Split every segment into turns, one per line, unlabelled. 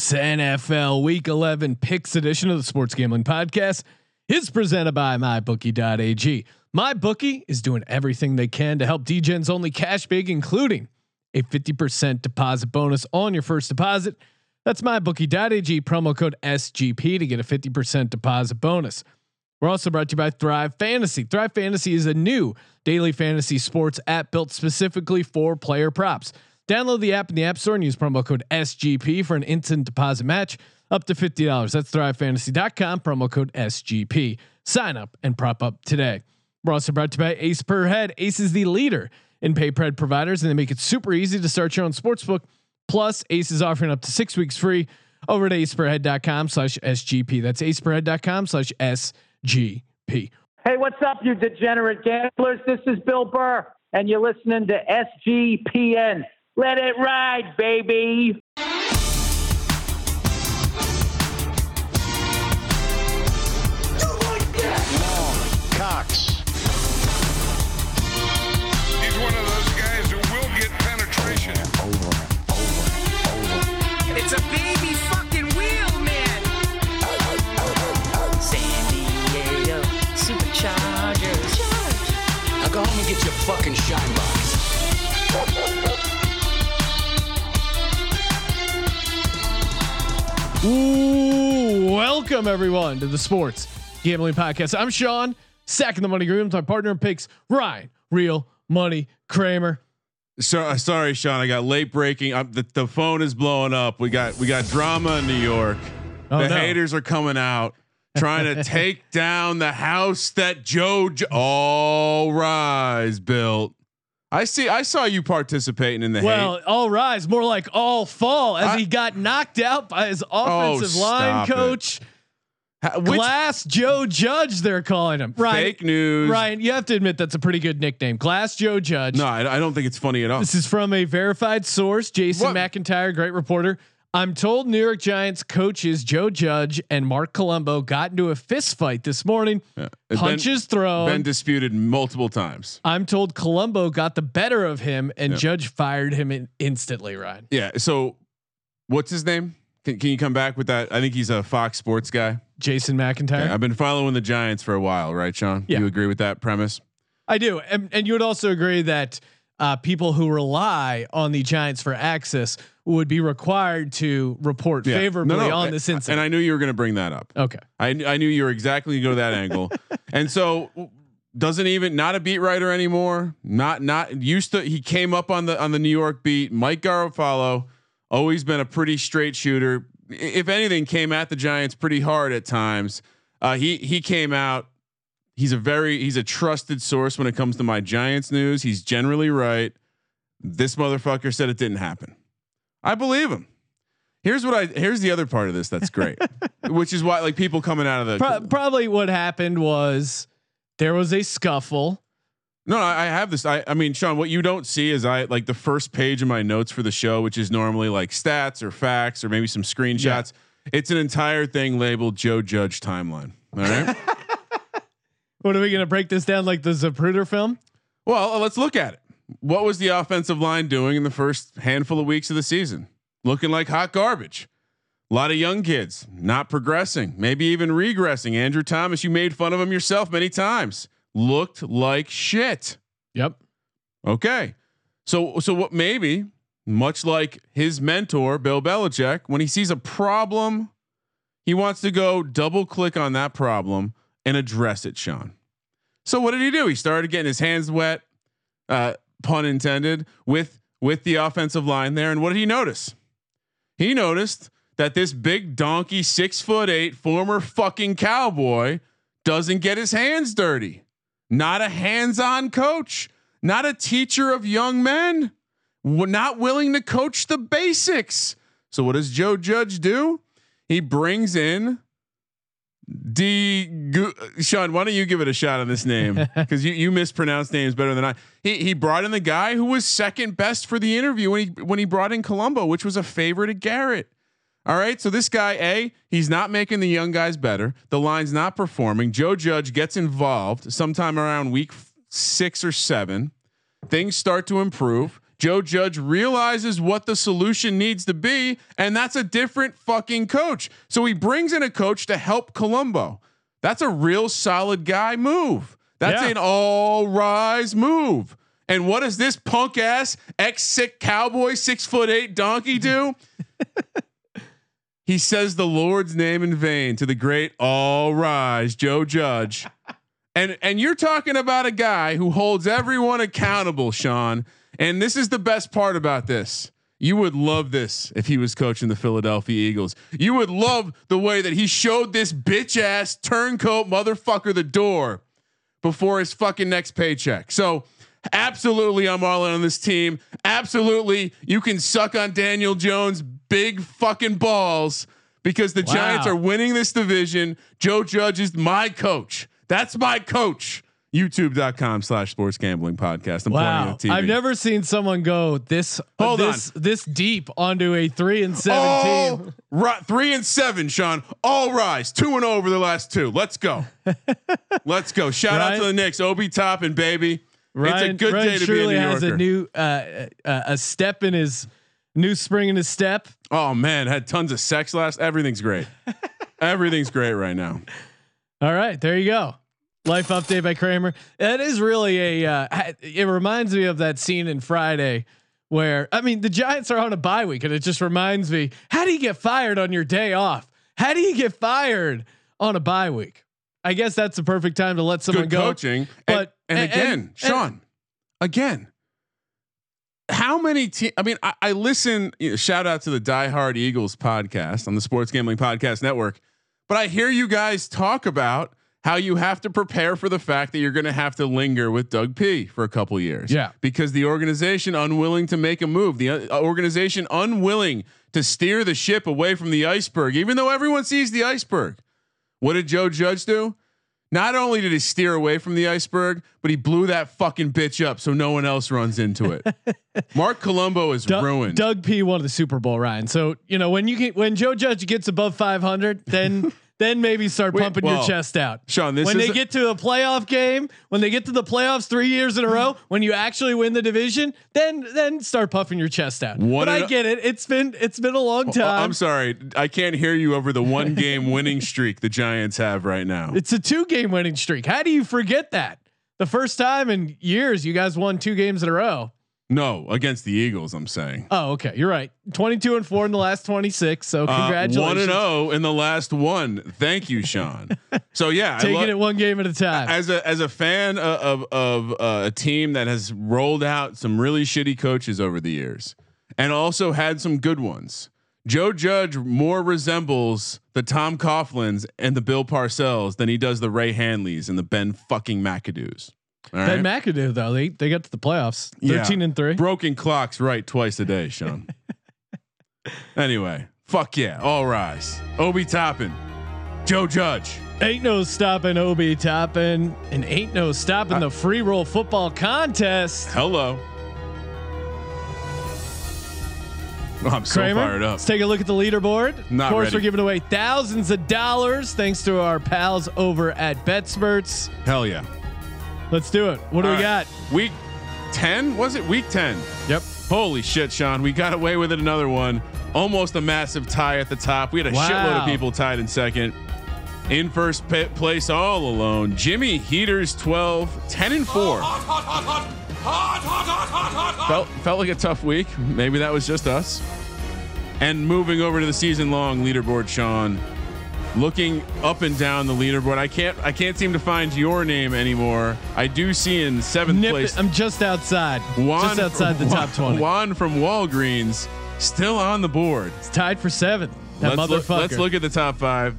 This NFL Week 11 Picks edition of the Sports Gambling Podcast is presented by MyBookie.ag. MyBookie is doing everything they can to help DGens only cash big, including a 50% deposit bonus on your first deposit. That's MyBookie.ag promo code SGP to get a 50% deposit bonus. We're also brought to you by Thrive Fantasy. Thrive Fantasy is a new daily fantasy sports app built specifically for player props. Download the app in the App Store and use promo code SGP for an instant deposit match up to $50. That's thrivefantasy.com, promo code SGP. Sign up and prop up today. We're also brought to you by Ace Per Head. Ace is the leader in pay per head providers, and they make it super easy to start your own sportsbook. Plus, Ace is offering up to six weeks free over at aceperhead.com slash SGP. That's aceperhead.com slash SGP.
Hey, what's up, you degenerate gamblers? This is Bill Burr, and you're listening to SGPN. Let it ride, baby.
Cox.
He's one of those guys who will get penetration.
Over, over, over.
It's a baby fucking wheel, man. San Diego Superchargers.
Now go home and get your fucking shine box.
Ooh, welcome everyone to the Sports Gambling Podcast. I'm Sean, sacking the money green with my partner in picks, Ryan, real money Kramer.
So uh, sorry, Sean. I got late breaking. Uh, the, the phone is blowing up. We got we got drama in New York.
Oh,
the
no.
haters are coming out, trying to take down the house that Joe. J- All rise built. I see. I saw you participating in the
Well,
hate.
all rise, more like all fall as
I-
he got knocked out by his oh, offensive line coach,
Which
Glass Joe Judge. They're calling him. Ryan,
fake news?
Ryan, you have to admit that's a pretty good nickname, Glass Joe Judge.
No, I, I don't think it's funny at all.
This is from a verified source, Jason
What?
McIntyre, great reporter. I'm told New York Giants coaches Joe Judge and Mark Colombo got into a fist fight this morning.
Been-
Punches thrown.
Been disputed multiple times.
I'm told Colombo got the better of him and Judge fired him in instantly, Ryan.
Yeah. So, what's his name? Can, can you come back with that? I think he's a Fox Sports guy.
Jason McIntyre.
I've been following the Giants for a while, right, Sean?
Yeah.
You agree with that premise?
I do. And, and you would also agree that uh, people who rely on the Giants for access would be required to report
Yeah.
favorably
No, no,
on this
And. I knew you were going to bring that up.
okay.
I, I knew you were exactly going to go that angle. And so doesn't even not a beat writer anymore. Not not used to. He came up on the on the New York beat. Mike Garafolo, always been a pretty straight shooter. If anything, came at the Giants pretty hard at times. Uh, he he came out. He's a very he's a trusted source when it comes to my Giants news. He's generally right. This motherfucker said it didn't happen. I believe him. Here's what I here's the other part of this that's great, which is why like people coming out of the
Pro- probably what happened was there was a scuffle.
no I I have this I I mean Sean what you don't see is I like the first page of my notes for the show which is normally like stats or facts or maybe some screenshots. It's an entire thing labeled Joe Judge timeline. All right.
What are we going to break this down like the Zapruder film?
well, let's look at it. What was the offensive line doing in the first handful of weeks of the season? Looking like hot garbage. A lot of young kids not progressing, maybe even regressing. Andrew Thomas, you made fun of him yourself many times. Looked like shit.
Yep.
Okay. So so what maybe much like his mentor Bill Belichick when he sees a problem he wants to go double click on that problem and address it, Sean. So what did he do? He started getting his hands wet, uh, pun intended, with with the offensive line there. And what did he notice? He noticed that this big donkey, six foot eight, former fucking cowboy, doesn't get his hands dirty. Not a hands-on coach, not a teacher of young men, not willing to coach the basics. So what does Joe Judge do? He brings in D. Gu- Sean, why don't you give it a shot on this name? Because you, you mispronounce names better than I. He he brought in the guy who was second best for the interview when he when he brought in Colombo, which was a favorite of Garrett. All right, so this guy, a he's not making the young guys better. The line's not performing. Joe Judge gets involved sometime around week six or seven. Things start to improve. Joe Judge realizes what the solution needs to be, and that's a different fucking coach. So he brings in a coach to help Colombo. That's a real solid guy move. That's
Yeah.
an all rise move. And what does this punk ass ex sick cowboy, six foot eight donkey do? he says the Lord's name in vain to the great all rise Joe Judge. And and you're talking about a guy who holds everyone accountable, Sean. And this is the best part about this. You would love this if he was coaching the Philadelphia Eagles. You would love the way that he showed this bitch ass turncoat motherfucker the door before his fucking next paycheck. So absolutely I'm all in on this team. Absolutely you can suck on Daniel Jones big fucking balls because the Giants are winning this division. Joe Judge is my coach. That's my coach. YouTube.com slash sports gambling podcast. I'm
Wow,
pointing at TV.
I've never seen someone go this
Hold
this this deep onto a three and seven
all
team.
right, three and seven, Sean. All rise, two and over the last two. Let's go. Let's go. Shout out to the Knicks, Obi Toppin baby.
Ryan,
it's a good
Ryan
day to
truly
be a New
has a new uh, uh, a step in his new spring in his step.
oh man, had tons of sex last. Everything's great. Everything's great right now.
All right, there you go. Life update by Kramer. That is really a. Uh, it reminds me of that scene in Friday where I mean the Giants are on a bye week, and it just reminds me: how do you get fired on your day off? How do you get fired on a bye week? I guess that's the perfect time to let someone
Good
go.
coaching,
but-
and, and
and-
again,
and-
Sean, again. How many I mean, I, I listen. You know, shout out to the Die Hard Eagles podcast on the Sports Gambling Podcast Network. But I hear you guys talk about how you have to prepare for the fact that you're going to have to linger with Doug P for a couple years.
Yeah.
because the organization unwilling to make a move, the uh, organization unwilling to steer the ship away from the iceberg, even though everyone sees the iceberg. What did Joe Judge do? Not only did he steer away from the iceberg, but he blew that fucking bitch up so no one else runs into it. Mark Colombo is
Doug,
ruined.
Doug P won the Super Bowl, Ryan. So you know when you get when Joe Judge gets above 500, then then maybe start
Wait,
pumping
well,
your chest out.
Sean, this
when they get to a playoff game, when they get to the playoffs three years in a row, when you actually win the division, then then start puffing your chest out.
One
but I get it. It's been it's been a long
Uh,
time.
I'm sorry, I can't hear you over the one game winning streak the Giants have right now.
It's a two game winning streak. How do you forget that? The first time in years you guys won two games in a row.
No, against the Eagles, I'm saying.
Oh, okay. You're right. 22 and 4 in the last 26. So
Uh,
congratulations.
one and zero in the last one. Thank you, Sean. So yeah, I
Taking
lo-
it one game at a time.
as a as a fan of of, of uh, a team that has rolled out some really shitty coaches over the years, and also had some good ones. Joe Judge more resembles the Tom Coughlins and the Bill Parcells than he does the Ray Handleys and the Ben fucking McAdoo's. All
Ben
right?
McAdoo though, they they got to the playoffs.
Yeah.
13 and 3.
Broken clocks right twice a day, Sean. anyway, fuck yeah. All rise. Obi Toppin. Joe Judge.
Ain't no stopping Obi Toppin and ain't no stopping
Uh,
the free roll football contest.
Hello. Oh, I'm so
Kramer,
fired up.
let's take a look at the leaderboard.
Not
of course,
ready.
we're giving away thousands of dollars thanks to our pals over at BetSperts.
Hell yeah.
Let's do it. What do
All
we
right.
got?
Week 10? Was it week 10?
Yep.
Holy shit, Sean. We got away with it another one. Almost a massive tie at the top. We had a
Wow.
shitload of people tied in second. In first pa- place all alone. Jimmy Heaters 12, 10 and 4. Felt felt like a tough week. Maybe that was just us. And moving over to the season long leaderboard, Sean. Looking up and down the leaderboard, I can't I can't seem to find your name anymore. I do see in seventh
Nip
place
it. I'm just outside.
Juan
just outside the top 20.
Juan from Walgreens still on the board.
It's tied for seventh. That
let's,
motherfucker.
look, let's look at the top five.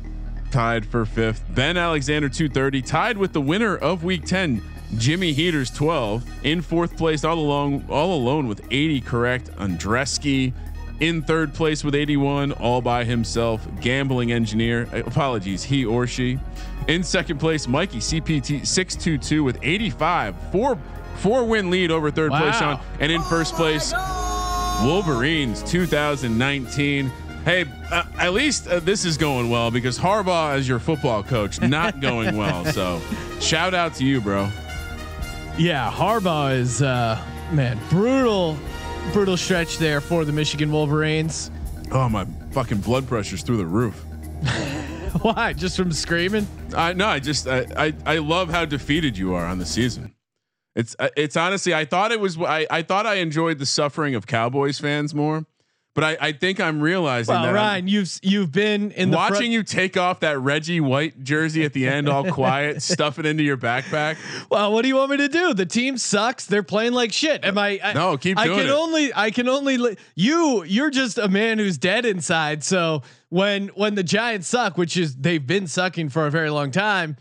Tied for fifth. Ben Alexander 230, tied with the winner of week 10, Jimmy Heaters 12. In fourth place, all along, all alone with 80 correct. Andreski in third place with 81, all by himself. Gambling engineer. Apologies, he or she. In second place, Mikey CPT 622 with 85. Four four win lead over third place,
Wow.
Sean. And in first place, Wolverines 2019. Hey, uh, at least uh, this is going well because Harbaugh as your football coach not going well. So, shout out to you, bro.
Yeah, Harbaugh is uh man, brutal brutal stretch there for the Michigan Wolverines.
Oh, my fucking blood pressure's through the roof.
Why? Just from screaming?
I no, I just I, I I love how defeated you are on the season. It's uh, it's honestly I thought it was I I thought I enjoyed the suffering of Cowboys fans more, but I I think I'm realizing
Well,
that I'm
Ryan, you've you've been in the
watching
front-
you take off that Reggie White jersey at the end, all quiet, stuff it into your backpack.
Well, what do you want me to do? The team sucks. They're playing like shit. Am I? I
No, keep
I can
it.
only. I can only. li- You. You're just a man who's dead inside. So when when the Giants suck, which is they've been sucking for a very long time,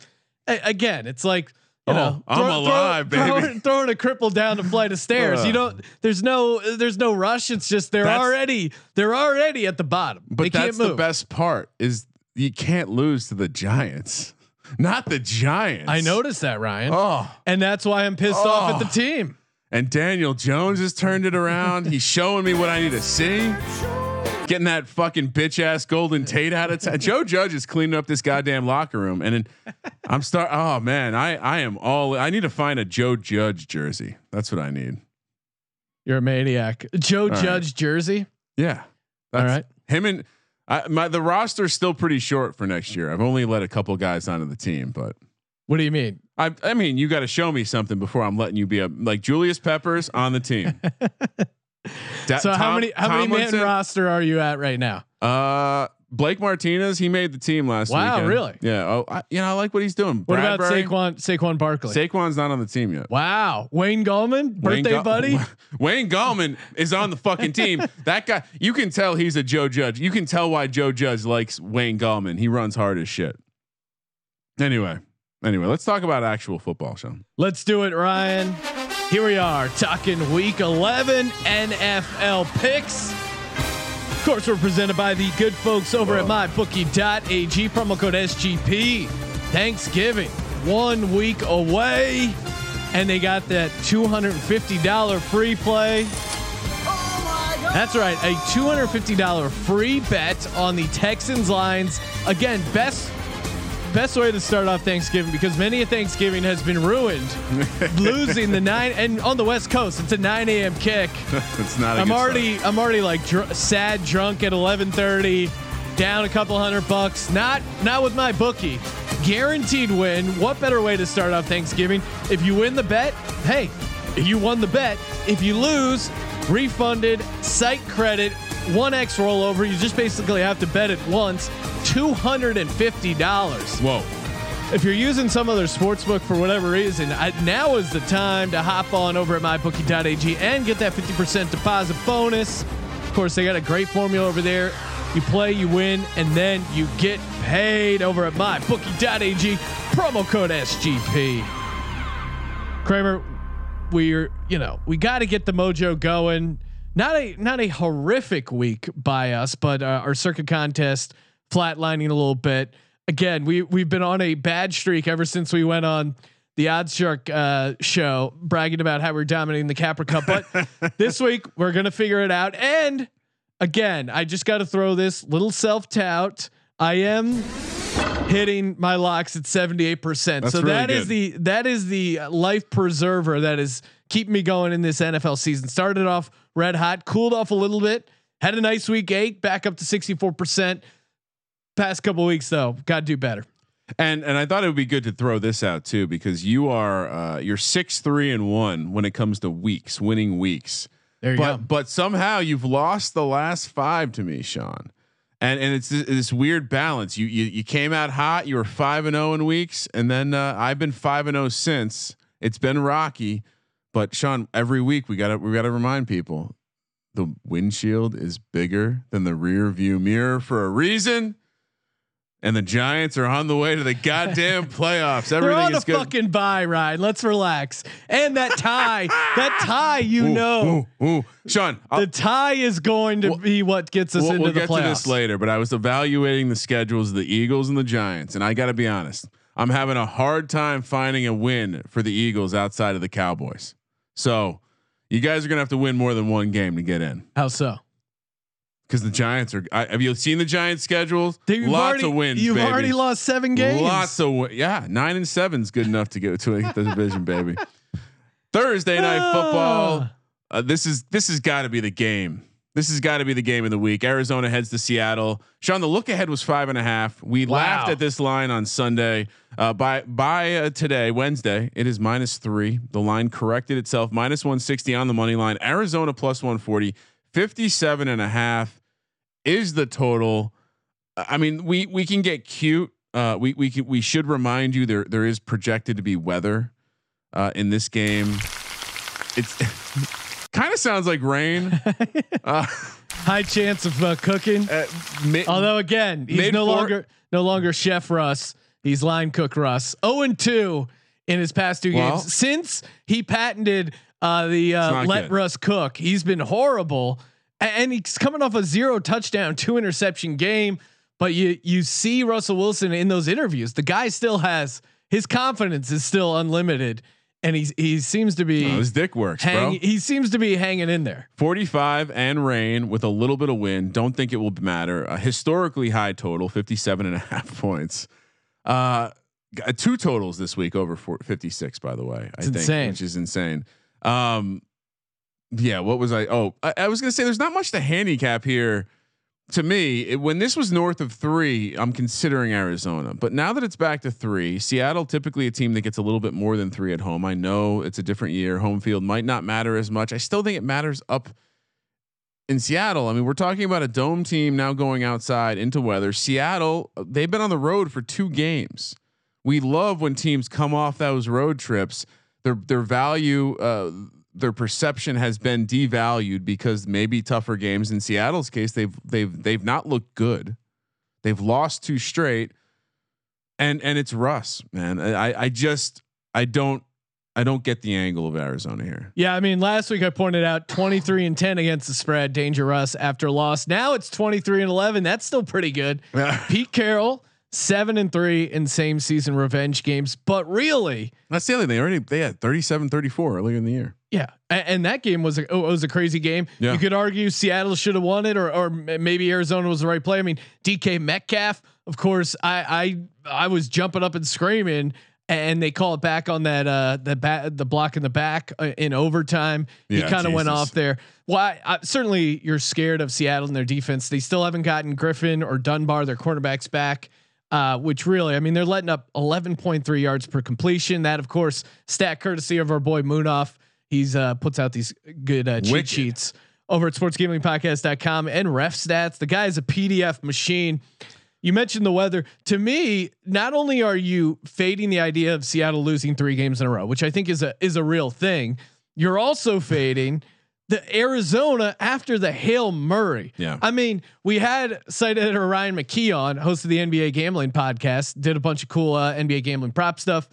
a- again, it's like. You
Oh,
know,
I'm alive, baby.
Throwing, throwing a cripple down a flight of stairs. you
Ugh.
don't. There's no. There's no rush. It's just they're already. They're already at the bottom.
But
they
that's
can't move.
the best part is you can't lose to the Giants, not the Giants.
I noticed that, Ryan,
Oh,
and that's why I'm pissed off at the
Oh.
team.
and Daniel Jones has turned it around. He's showing me what I need to see. Getting that fucking bitch ass Golden Tate out of town. Joe Judge is cleaning up this goddamn locker room, and then I'm start. Oh man, I I am all. I need to find a Joe Judge jersey. That's what I need.
You're a maniac. Joe
right.
Judge jersey.
Yeah,
All right.
Him and I, my the roster's still pretty short for next year. I've only let a couple guys onto the team, but
What do you mean?
I I mean you got to show me something before I'm letting you be a like Julius Peppers on the team. Da-
So how many how many man roster are you at right now?
Uh, Blake Martinez, he made the team last
Wow,
weekend.
really?
Yeah. Oh, I, you know, I like what he's doing.
What about
Bradberry?
Saquon Saquon Barkley?
Saquon's not on the team yet.
wow, Wayne Gallman,
Wayne
birthday
Ga-
buddy.
Wayne Gallman is on the fucking team. That guy, you can tell he's a Joe Judge. You can tell why Joe Judge likes Wayne Gallman. He runs hard as shit. Anyway, anyway, let's talk about actual football, Sean.
Let's do it, Ryan. Here we are talking Week 11 NFL picks. Of course, we're presented by the good folks over at mybookie.ag. Promo code SGP. Thanksgiving, one week away, and they got that $250 free play. That's right, a $250 free bet on the Texans lines. Again, best best way to start off Thanksgiving because many a Thanksgiving has been ruined losing the nine and on the West Coast it's a 9 a.m. kick.
it's not. i
I'm already I'm already like dr- sad drunk at 11:30, down a couple hundred bucks. Not not with my bookie. Guaranteed win. What better way to start off Thanksgiving? If you win the bet, hey, you won the bet. If you lose, refunded, site credit, 1x rollover. You just basically have to bet it once. $250.
Whoa.
If you're using some other sports book for whatever reason, I, now is the time to hop on over at mybookie.ag and get that 50% deposit bonus. Of course, they got a great formula over there. You play, you win, and then you get paid over at mybookie.ag. Promo code SGP. Kramer, we're you know we got to get the mojo going. Not a not a horrific week by us, but uh, our Circa contest flatlining a little bit. Again, we we've been on a bad streak ever since we went on the Odds Shark uh, show, bragging about how we're dominating the Capra Cup. But this week we're gonna figure it out. And again, I just got to throw this little self tout. I am hitting my locks at 78%.
That's
so
really
that is
good.
the that is the life preserver that is keeping me going in this NFL season. Started off red hot, cooled off a little bit, had a nice week 8, back up to 64%. Past couple weeks though, got to do better.
And and I thought it would be good to throw this out too because you are uh, you're six three and one when it comes to weeks, winning weeks.
There you
but
go.
but somehow you've lost the last five to me, Sean. And and it's this, this weird balance. You, you you came out hot. You were five and zero in weeks, and then uh, I've been five and zero since. It's been rocky, but Sean, every week we gotta we gotta remind people the windshield is bigger than the rear view mirror for a reason. And the Giants are on the way to the goddamn playoffs.
They're
Everything
on a
is good.
fucking bye ride. Let's relax. And that tie, that tie, you
Ooh,
know,
ooh, ooh. Sean, I'll-
the tie is going to
Well,
be what gets us
we'll,
into
we'll
the
get
playoffs.
to this later, but I was evaluating the schedules of the Eagles and the Giants, and I got to be honest, I'm having a hard time finding a win for the Eagles outside of the Cowboys. So you guys are gonna have to win more than one game to get in
How so?
because the Giants are. I, have you seen the Giants' schedules? Lots
already,
of wins.
You've
baby.
already lost seven games.
Lots of yeah, nine and seven's good enough to get to the division, baby. Thursday night football. uh, this is this has got to be the game. This has got to be the game of the week. Arizona heads to Seattle. Sean, the look ahead was five and a half. We
Wow.
laughed at this line on Sunday. Uh, by by uh, today, Wednesday, it is minus three. The line corrected itself, minus 160 on the money line. Arizona plus 140, 57 and a half is the total. I mean, we we can get cute. Uh, we we can, we should remind you there there is projected to be weather uh, in this game. It's kind of sounds like rain. Uh,
High chance of uh, cooking.
uh, mi-
Although again, he's no
four-
longer no longer Chef Russ. He's line cook Russ. 0 and 2 in his past two
Well-
games since he patented uh, the uh, let
good.
Russ cook. He's been horrible, and he's coming off a zero touchdown, two interception game. But you you see Russell Wilson in those interviews. The guy still has his confidence is still unlimited, and he's he seems to be
oh, his dick works,
hang,
bro.
he seems to be hanging in there.
45 and rain with a little bit of wind. Don't think it will matter. A historically high total, 57 and a half points. Uh, two totals this week over four, 56, by the way, I think,
insane.
which is insane. Um, yeah, what was I? Oh, I, I was going to say there's not much to handicap here. To me, it, when this was north of three, I'm considering Arizona. But now that it's back to three, Seattle typically a team that gets a little bit more than three at home. I know it's a different year. Home field might not matter as much. I still think it matters up in Seattle. I mean, we're talking about a dome team now going outside into weather. Seattle, they've been on the road for two games. We love when teams come off those road trips. Their their value, uh, their perception has been devalued because maybe tougher games. In Seattle's case, they've they've they've not looked good. They've lost two straight, and and it's Russ, man. I I just I don't I don't get the angle of Arizona here.
Yeah, I mean, last week I pointed out 23 and 10 against the spread, Danger Russ after loss. Now it's 23 and 11. That's still pretty good. Pete Carroll, seven and three in same season revenge games, but really,
That's the other. They already they had 37 34 earlier in the year.
yeah, a- and, that game was a oh, it was a crazy game.
Yeah.
You could argue Seattle should have won it, or or maybe Arizona was the right play. I mean, DK Metcalf, of course, I I I was jumping up and screaming. And they call it back on that uh the bat the block in the back uh, in overtime. he kind of went off there. Well, I, I, certainly you're scared of Seattle and their defense. They still haven't gotten Griffin or Dunbar, their cornerbacks back. Uh, which really, I mean, they're letting up 11.3 yards per completion. That, of course, stat courtesy of our boy Moonoff. He's uh, puts out these good uh, cheat sheets over at sportsgamblingpodcast.com and ref stats. The guy is a PDF machine. You mentioned the weather. To me, not only are you fading the idea of Seattle losing three games in a row, which I think is a is a real thing, you're also fading the Arizona after the Hail Murray.
Yeah.
I mean, we had site editor Ryan McKee on, host of the NBA gambling podcast, did a bunch of cool uh, NBA gambling prop stuff.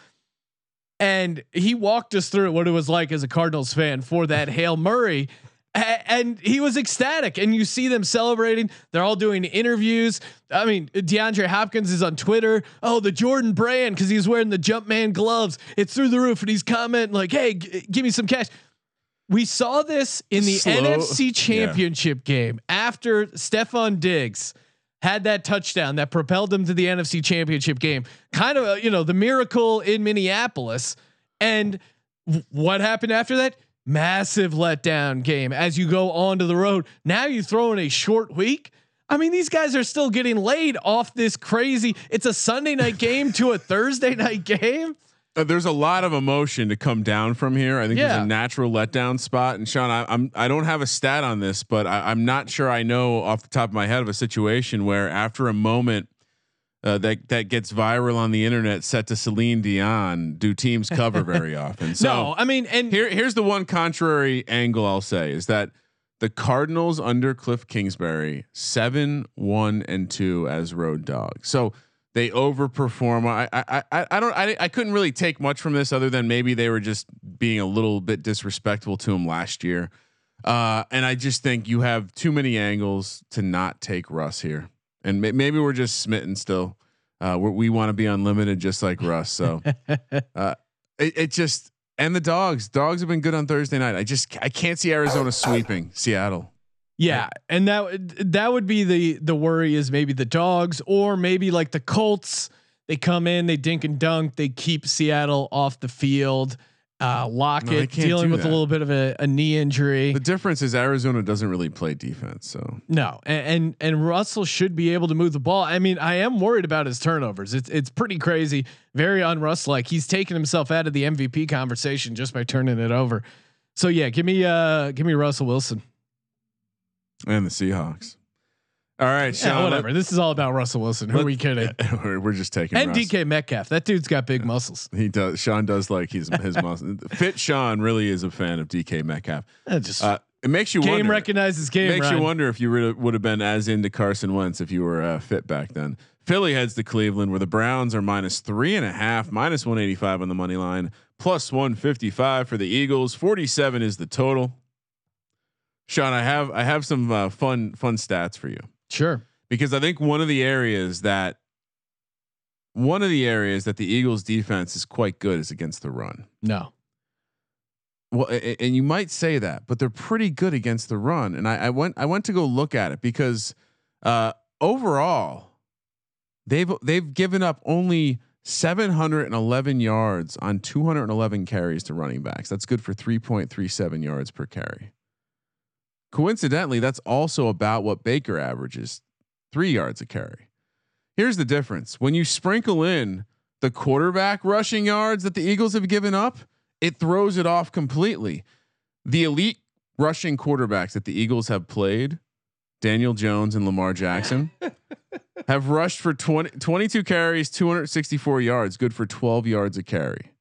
And he walked us through what it was like as a Cardinals fan for that Hail Murray. A- And he was ecstatic, and you see them celebrating. They're all doing interviews. I mean, DeAndre Hopkins is on Twitter. Oh, the Jordan brand because he's wearing the Jumpman gloves. It's through the roof, and he's commenting like, "Hey, g- give me some cash." We saw this in the
Slow-
NFC
yeah.
Championship game after Stefon Diggs had that touchdown that propelled them to the NFC Championship game. Kind of, you know, the miracle in Minneapolis. And w- what happened after that? Massive letdown game as you go onto the road. Now you throw in a short week. I mean, these guys are still getting laid off this crazy. It's a Sunday night game to a Thursday night game.
Uh, there's a lot of emotion to come down from here. I think there's a natural letdown spot. And Sean, I, I'm I don't have a stat on this, but I, I'm not sure I know off the top of my head of a situation where after a moment uh, that that gets viral on the internet, set to Celine Dion, do teams cover very often? So
no, I mean, and
here here's the one contrary angle I'll say is that the Cardinals under Cliff Kingsbury seven one and two as road dogs. So they overperform. I I I, I don't I, I couldn't really take much from this other than maybe they were just being a little bit disrespectful to him last year. Uh, and I just think you have too many angles to not take Russ here, and may, maybe we're just smitten still. Uh, we're, we want to be unlimited just like Russ. So uh, it, it just and the dogs. Dogs have been good on Thursday night. I just I can't see Arizona sweeping Seattle.
Yeah, and that would- that would be the the worry is maybe the dogs or maybe like the Colts. They come in, they dink and dunk, they keep Seattle off the field, Uh, Lockett
No,
dealing with
that.
a little bit of a, a knee injury.
The difference is Arizona doesn't really play defense. So
No, and, and and Russell should be able to move the ball. I mean, I am worried about his turnovers. It's it's pretty crazy, very un Russ like. He's taken himself out of the MVP conversation just by turning it over. So yeah, give me uh give me Russell Wilson.
And the Seahawks. All right,
Yeah,
Sean.
whatever. This is all about Russell Wilson. Who are we kidding?
we're, just taking
And
Russ.
DK Metcalf. That dude's got big muscles.
He does. Sean does like his his muscle. Fit Sean really is a fan of DK Metcalf.
That just
Uh, it makes you
game
wonder.
recognizes game.
makes
Ryan.
you wonder if you really would have been as into Carson Wentz if you were uh, fit back then. Philly heads to Cleveland, where the Browns are minus three and a half, minus one eighty five on the money line, plus one fifty five for the Eagles. Forty seven is the total. Sean, I have I have some uh, fun fun stats for you
Sure.
because I think one of the areas that one of the areas that the Eagles defense is quite good is against the run.
No.
Well, and you might say that, but they're pretty good against the run. And I, I went I went to go look at it because uh, overall they've they've given up only 711 yards on 211 carries to running backs. That's good for 3.37 yards per carry. Coincidentally, that's also about what Baker averages, three yards a carry. Here's the difference: when you sprinkle in the quarterback rushing yards that the Eagles have given up, it throws it off completely. The elite rushing quarterbacks that the Eagles have played, Daniel Jones and Lamar Jackson, have rushed for 20, 22 carries, 264 yards, good for 12 yards a carry.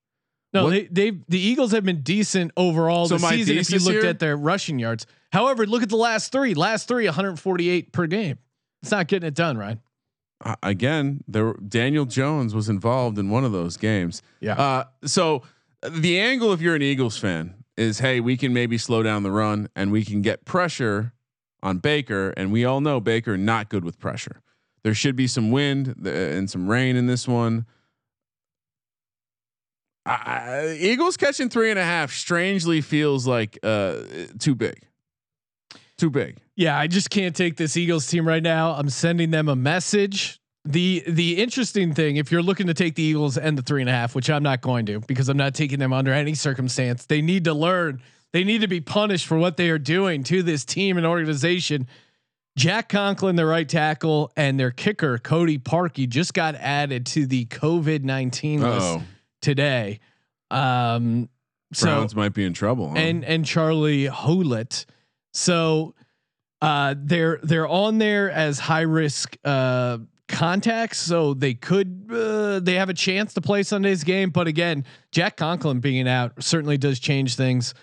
No,
What-
they they the Eagles have been decent overall
So
this season. If you looked
here-
at their rushing yards, however, look at the last three. Last three, 148 per game. It's not getting it done, right?
Uh, again, there Daniel Jones was involved in one of those games.
Yeah.
Uh, so the angle, if you're an Eagles fan, is hey, we can maybe slow down the run and we can get pressure on Baker, and we all know Baker not good with pressure. There should be some wind uh, and some rain in this one. I, Eagles catching three and a half strangely feels like uh, too big. Too big.
Yeah, I just can't take this Eagles team right now. I'm sending them a message. The the interesting thing, if you're looking to take the Eagles and the three and a half, which I'm not going to because I'm not taking them under any circumstance, they need to learn. They need to be punished for what they are doing to this team and organization. Jack Conklin, their right tackle, and their kicker, Cody Parkey, just got added to the COVID 19 list today. Um, so
Browns might be in trouble. huh?
and and Charlie Howlett. So uh, they're they're on there as high risk uh, contacts, so they could uh, they have a chance to play Sunday's game. But again, Jack Conklin being out certainly does change things.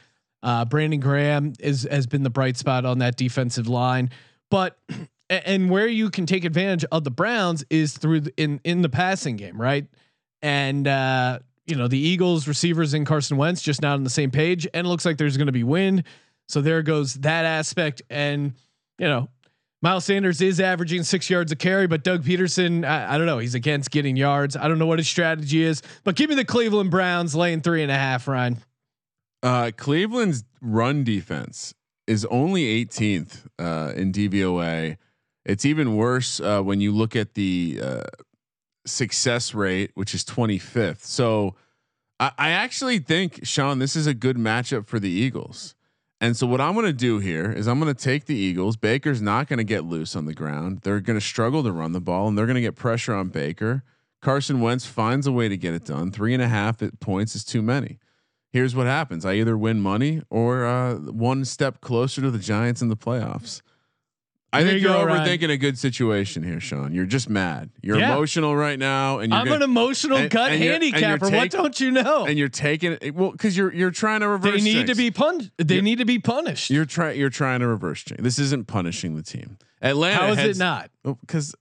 Uh, Brandon Graham is has been the bright spot on that defensive line, but and where you can take advantage of the Browns is through the, in in the passing game, right? And uh, you know the Eagles receivers and Carson Wentz just not on the same page, and it looks like there's going to be wind. So there goes that aspect, and you know Miles Sanders is averaging six yards a carry, but Doug Pederson, I, I don't know, he's against getting yards. I don't know what his strategy is, but give me the Cleveland Browns laying three and a half. Ryan,
Uh, Cleveland's run defense is only 18th uh, in DVOA. It's even worse uh, when you look at the uh, success rate, which is 25th. So I, I actually think Sean, this is a good matchup for the Eagles. And so what I'm going to do here is I'm going to take the Eagles. Baker's not going to get loose on the ground. They're going to struggle to run the ball, and they're going to get pressure on Baker. Carson Wentz finds a way to get it done. Three and a half points is too many here's what happens. I either win money or uh, one step closer to the Giants in the playoffs. I think
you
are overthinking a good situation here, Sean. You're just mad. You're
Yeah.
emotional right now, and you're
I'm
gonna,
an emotional
and-
gut
and
handicapper. what don't you know?
and you're taking it well because you're you're trying to reverse.
They need to be punished. They
You're-
need to be punished.
You're trying. You're trying to reverse change. This isn't punishing the team. Atlanta.
How is
heads-
it not?
Oh, because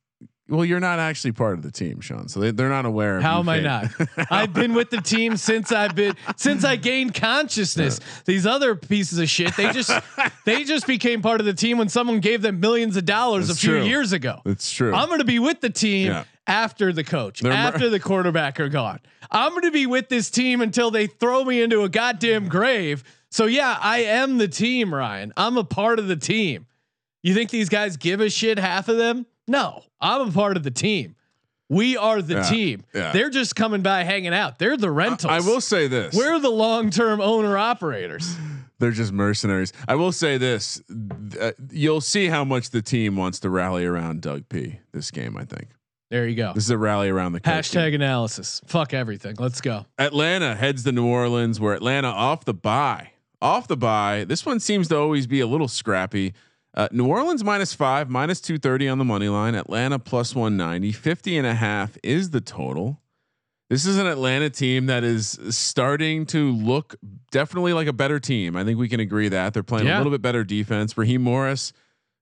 well, you're not actually part of the team, Sean. So they, they're not aware. Of
How am I not? I've been with the team since I've been since I gained consciousness. These other pieces of shit, they just they just became part of the team when someone gave them millions of dollars
That's
a few
true.
years ago.
It's true.
I'm going to be with the team
Yeah.
after the coach,
They're mer-
after the quarterback are gone. I'm going to be with this team until they throw me into a goddamn grave. So yeah, I am the team, Ryan. I'm a part of the team. You think these guys give a shit? Half of them? No, I'm a part of the team. We are the
Yeah,
team.
yeah.
They're just coming by hanging out. They're the rentals.
I will say this.
We're the long-term owner operators.
They're just mercenaries. I will say this: uh, you'll see how much the team wants to rally around Doug P. This game, I think
There you go.
this is a rally around the coach.
Hashtag analysis. Fuck everything. Let's go.
Atlanta heads to New Orleans, where Atlanta off the bye, off the bye. This one seems to always be a little scrappy. Uh, New Orleans minus five, minus 230 on the money line. Atlanta plus 190, 50 and a half is the total. This is an Atlanta team that is starting to look definitely like a better team. I think we can agree that they're playing a little bit better defense. Raheem Morris,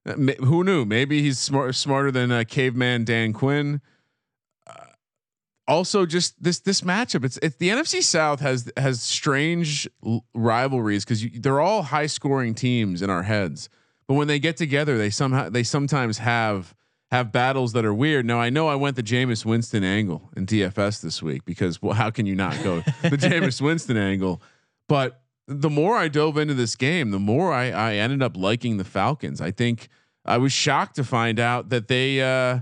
uh, ma- who knew? Maybe he's smart, smarter than uh, caveman Dan Quinn also just this this matchup it's it's the NFC South has has strange l- rivalries cuz they're all high scoring teams in our heads but when they get together they somehow they sometimes have have battles that are weird. Now I know I went the Jameis Winston angle in DFS this week because well how can you not go the Jameis Winston angle? But the more I dove into this game the more I I ended up liking the Falcons. I think I was shocked to find out that they uh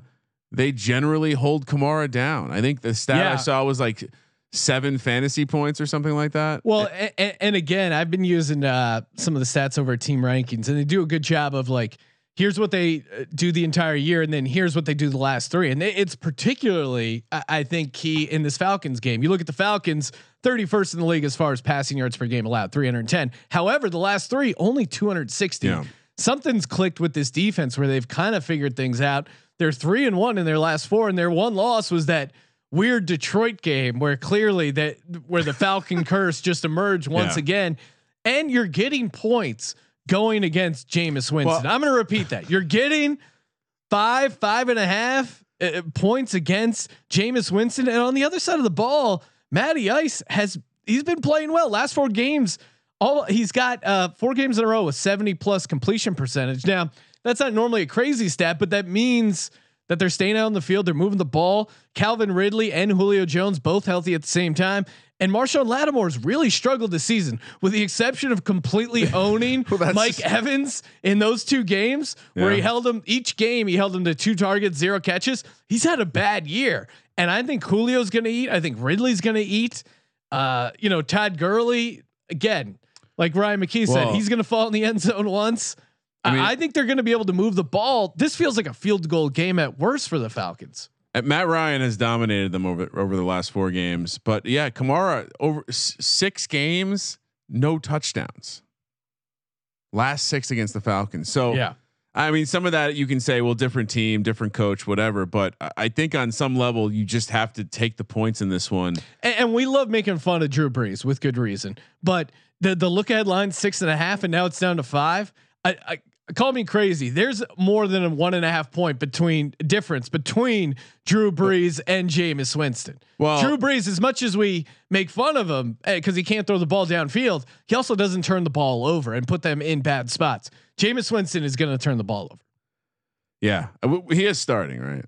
they generally hold Kamara down. I think the stat I saw was like seven fantasy points or something like that.
Well, and, and again, I've been using uh, some of the stats over Team Rankings, and they do a good job of like, here's what they uh, do the entire year, and then here's what they do the last three. And they, it's particularly, I, I think, key in this Falcons game. You look at the Falcons, 31st in the league as far as passing yards per game allowed, 310. However, the last three only 260.
Yeah.
Something's clicked with this defense where they've kind of figured things out. They're three and one in their last four, and their one loss was that weird Detroit game where clearly that where the Falcon curse just emerged once
Yeah.
again, and you're getting points going against Jameis Winston.
Well-
I'm going to repeat that. You're getting five, five and a half uh, points against Jameis Winston, and on the other side of the ball, Matty Ice has he's been playing well. Last four games, all he's got uh, four games in a row with 70 plus completion percentage. Now that's not normally a crazy stat, but that means that they're staying out on the field. They're moving the ball. Calvin Ridley and Julio Jones both healthy at the same time. And Marshon Lattimore's really struggled this season, with the exception of completely owning
that's
Mike
just-
Evans in those two games where he held him each game. He held him to two targets, zero catches. He's had a bad year, and I think Julio's going to eat. I think Ridley's going to eat. Uh, you know, Todd Gurley again, like Ryan McKee said,
Well-
he's going to fall in the end zone once. I,
mean-
I think they're going to be able to move the ball. This feels like a field goal game at worst for the Falcons.
Matt Ryan has dominated them over over the last four games, but yeah, Kamara over s- six games, no touchdowns. Last six against the Falcons. So
Yeah.
I mean, some of that you can say, well, different team, different coach, whatever. But I- I think on some level, you just have to take the points in this one.
And, and we love making fun of Drew Brees with good reason. But the the look ahead line six and a half, and now it's down to five. I, I call me crazy. There's more than a one and a half point between difference between Drew Brees and Jameis Winston.
Well-
Drew Brees, as much as we make fun of him eh, because he can't throw the ball downfield, he also doesn't turn the ball over and put them in bad spots. Jameis Winston is going to turn the ball over.
Yeah, he is starting right.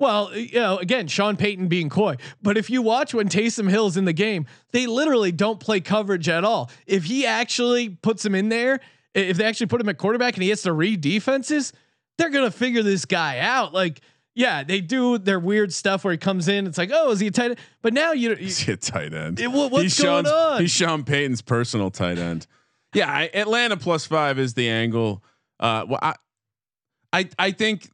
Well, you know, again, Sean Payton being coy. But if you watch when Taysom Hill's in the game, they literally don't play coverage at all. If he actually puts him in there, if they actually put him at quarterback and he has to read defenses, they're gonna figure this guy out. Like, yeah, they do their weird stuff where he comes in. It's like, oh, is he a tight end? But now you, you
He's a tight end.
It- what- what's
he's
going
Sean's,
on?
He's Sean Payton's personal tight end. Yeah, I, Atlanta plus five is the angle. Uh, well, I, I, I think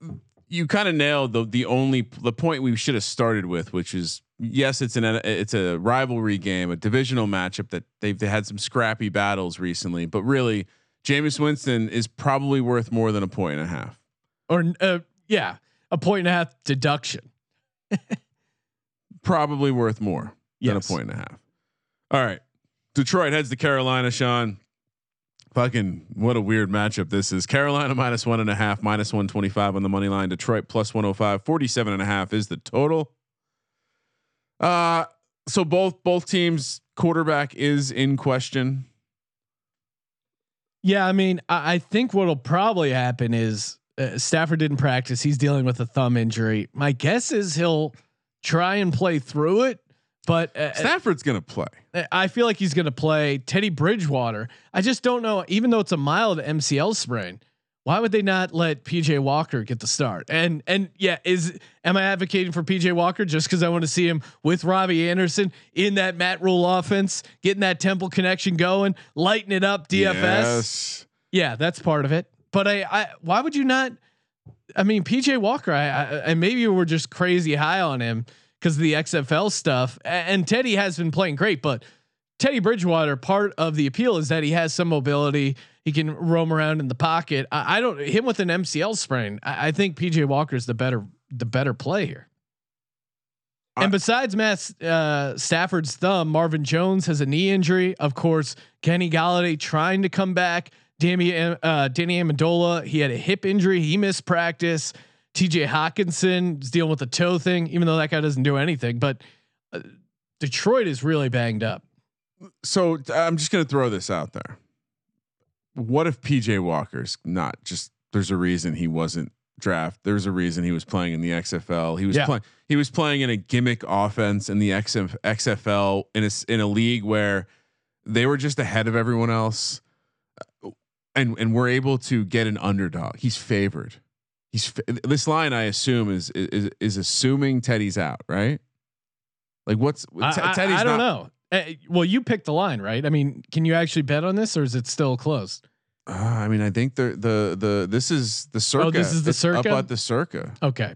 you kind of nailed the the only the point we should have started with, which is yes, it's an it's a rivalry game, a divisional matchup that they've they had some scrappy battles recently, but really, Jameis Winston is probably worth more than a point and a half.
or uh, yeah, a point and a half deduction.
probably worth more than a point and a half. All right. Detroit heads to Carolina, Sean. Fucking what a weird matchup this is. Carolina minus one and a half, minus 125 on the money line. Detroit plus 105, 47 and a half is the total. Uh so both both teams quarterback is in question.
Yeah, I mean, I, I think what'll probably happen is uh, Stafford didn't practice. He's dealing with a thumb injury. My guess is he'll try and play through it, but uh,
Stafford's going to play.
I feel like he's going to play Teddy Bridgewater. I just don't know. Even though it's a mild MCL sprain, why would they not let PJ Walker get the start? And and yeah, is am I advocating for PJ Walker just because I want to see him with Robbie Anderson in that Matt Rhule offense, getting that Temple connection going, lighting it up, DFS?
Yes.
Yeah, that's part of it. But I, I why would you not? I mean, PJ Walker, I, I and maybe we're just crazy high on him because of the XFL stuff. And Teddy has been playing great, but Teddy Bridgewater, part of the appeal is that he has some mobility. He can roam around in the pocket. I, I don't him with an MCL sprain. I, I think PJ Walker is the better the better play here.
I-
and besides Matt uh, Stafford's thumb, Marvin Jones has a knee injury. Of course, Kenny Golladay trying to come back. Danny uh, Danny Amendola, he had a hip injury. He missed practice. T.J. Hockenson is dealing with a toe thing, even though that guy doesn't do anything. But uh, Detroit is really banged up.
So I'm just gonna throw this out there. What if PJ Walker's not just? There's a reason he wasn't draft. There's a reason he was playing in the XFL. He was
Yeah.
playing. He was playing in a gimmick offense in the XF, XFL in a in a league where they were just ahead of everyone else, Uh, and and we're able to get an underdog. He's favored. He's fa- this line. I assume is is is assuming Teddy's out, right? Like what's
I, I-
Teddy's
I don't
not-
know. Uh, well, you picked the line, right? I mean, can you actually bet on this, or is it still closed?
Uh, I mean, I think the the the this is the circa.
Oh, this is the
It's up
Circa?
at the circa.
Okay.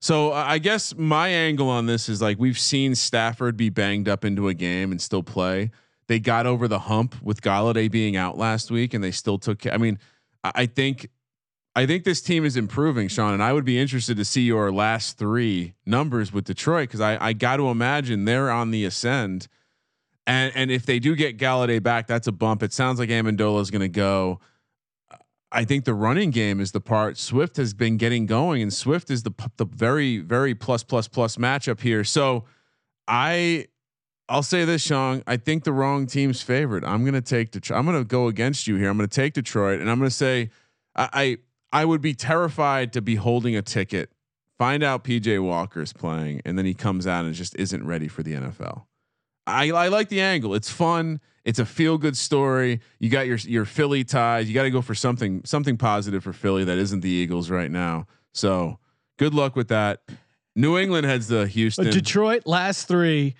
So uh, I guess my angle on this is like we've seen Stafford be banged up into a game and still play. They got over the hump with Golladay being out last week, and they still took. I mean, I I think, I think this team is improving, Sean, and I would be interested to see your last three numbers with Detroit because I I got to imagine they're on the ascend. And and if they do get Golladay back, that's a bump. It sounds like Amendola is going to go. I think the running game is the part Swift has been getting going, and Swift is the the very very plus plus plus matchup here. So I I'll say this, Sean. I think the wrong team's favorite. I'm going to take Detroit. I'm going to go against you here. I'm going to take Detroit, and I'm going to say I, I I would be terrified to be holding a ticket, find out PJ Walker's playing, and then he comes out and just isn't ready for the NFL. I, I like the angle. It's fun. It's a feel good story. You got your your Philly ties. You got to go for something something positive for Philly that isn't the Eagles right now. So good luck with that. New England heads to Houston.
Detroit last three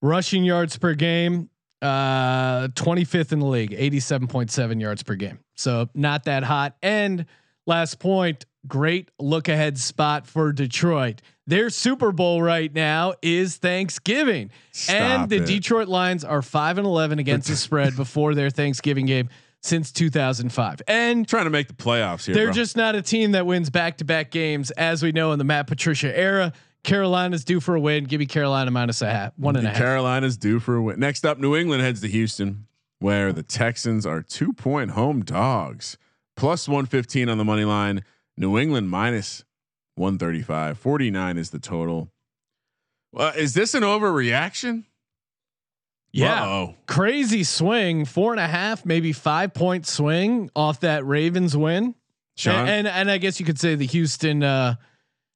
rushing yards per game, uh, 25th in the league, 87.7 yards per game. So not that hot. And last point, great look ahead spot for Detroit. Their Super Bowl right now is Thanksgiving. and the
it.
Detroit Lions are 5 and 11 against the spread before their Thanksgiving game since 2005. And
trying to make the playoffs here.
they're
bro.
just not a team that wins back to back games, as we know in the Matt Patricia era. Carolina's due for a win. Give me Carolina minus a half, one and a half.
Carolina's due for a win. Next up, New England heads to Houston, where the Texans are two point home dogs, plus 115 on the money line. New England minus 135. 49 is the total. Well, is this an overreaction?
yeah,
Uh-oh.
crazy swing, four and a half, maybe five point swing off that Ravens win.
Sean,
And, and and I guess you could say the Houston uh,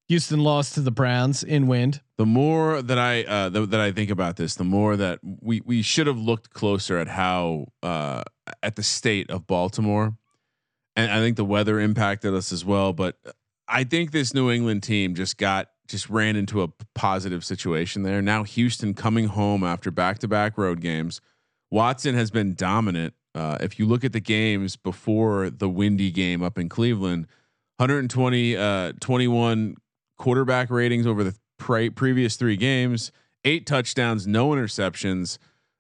Houston lost to the Browns in wind.
the more that I uh, th- that I think about this, the more that we we should have looked closer at how uh, at the state of Baltimore, and I think the weather impacted us as well. But I think this New England team just got just ran into a positive situation there. Now Houston coming home after back to back road games. Watson has been dominant. Uh, if you look at the games before the windy game up in Cleveland, 120, uh, 21 quarterback ratings over the pre- previous three games, eight touchdowns, no interceptions.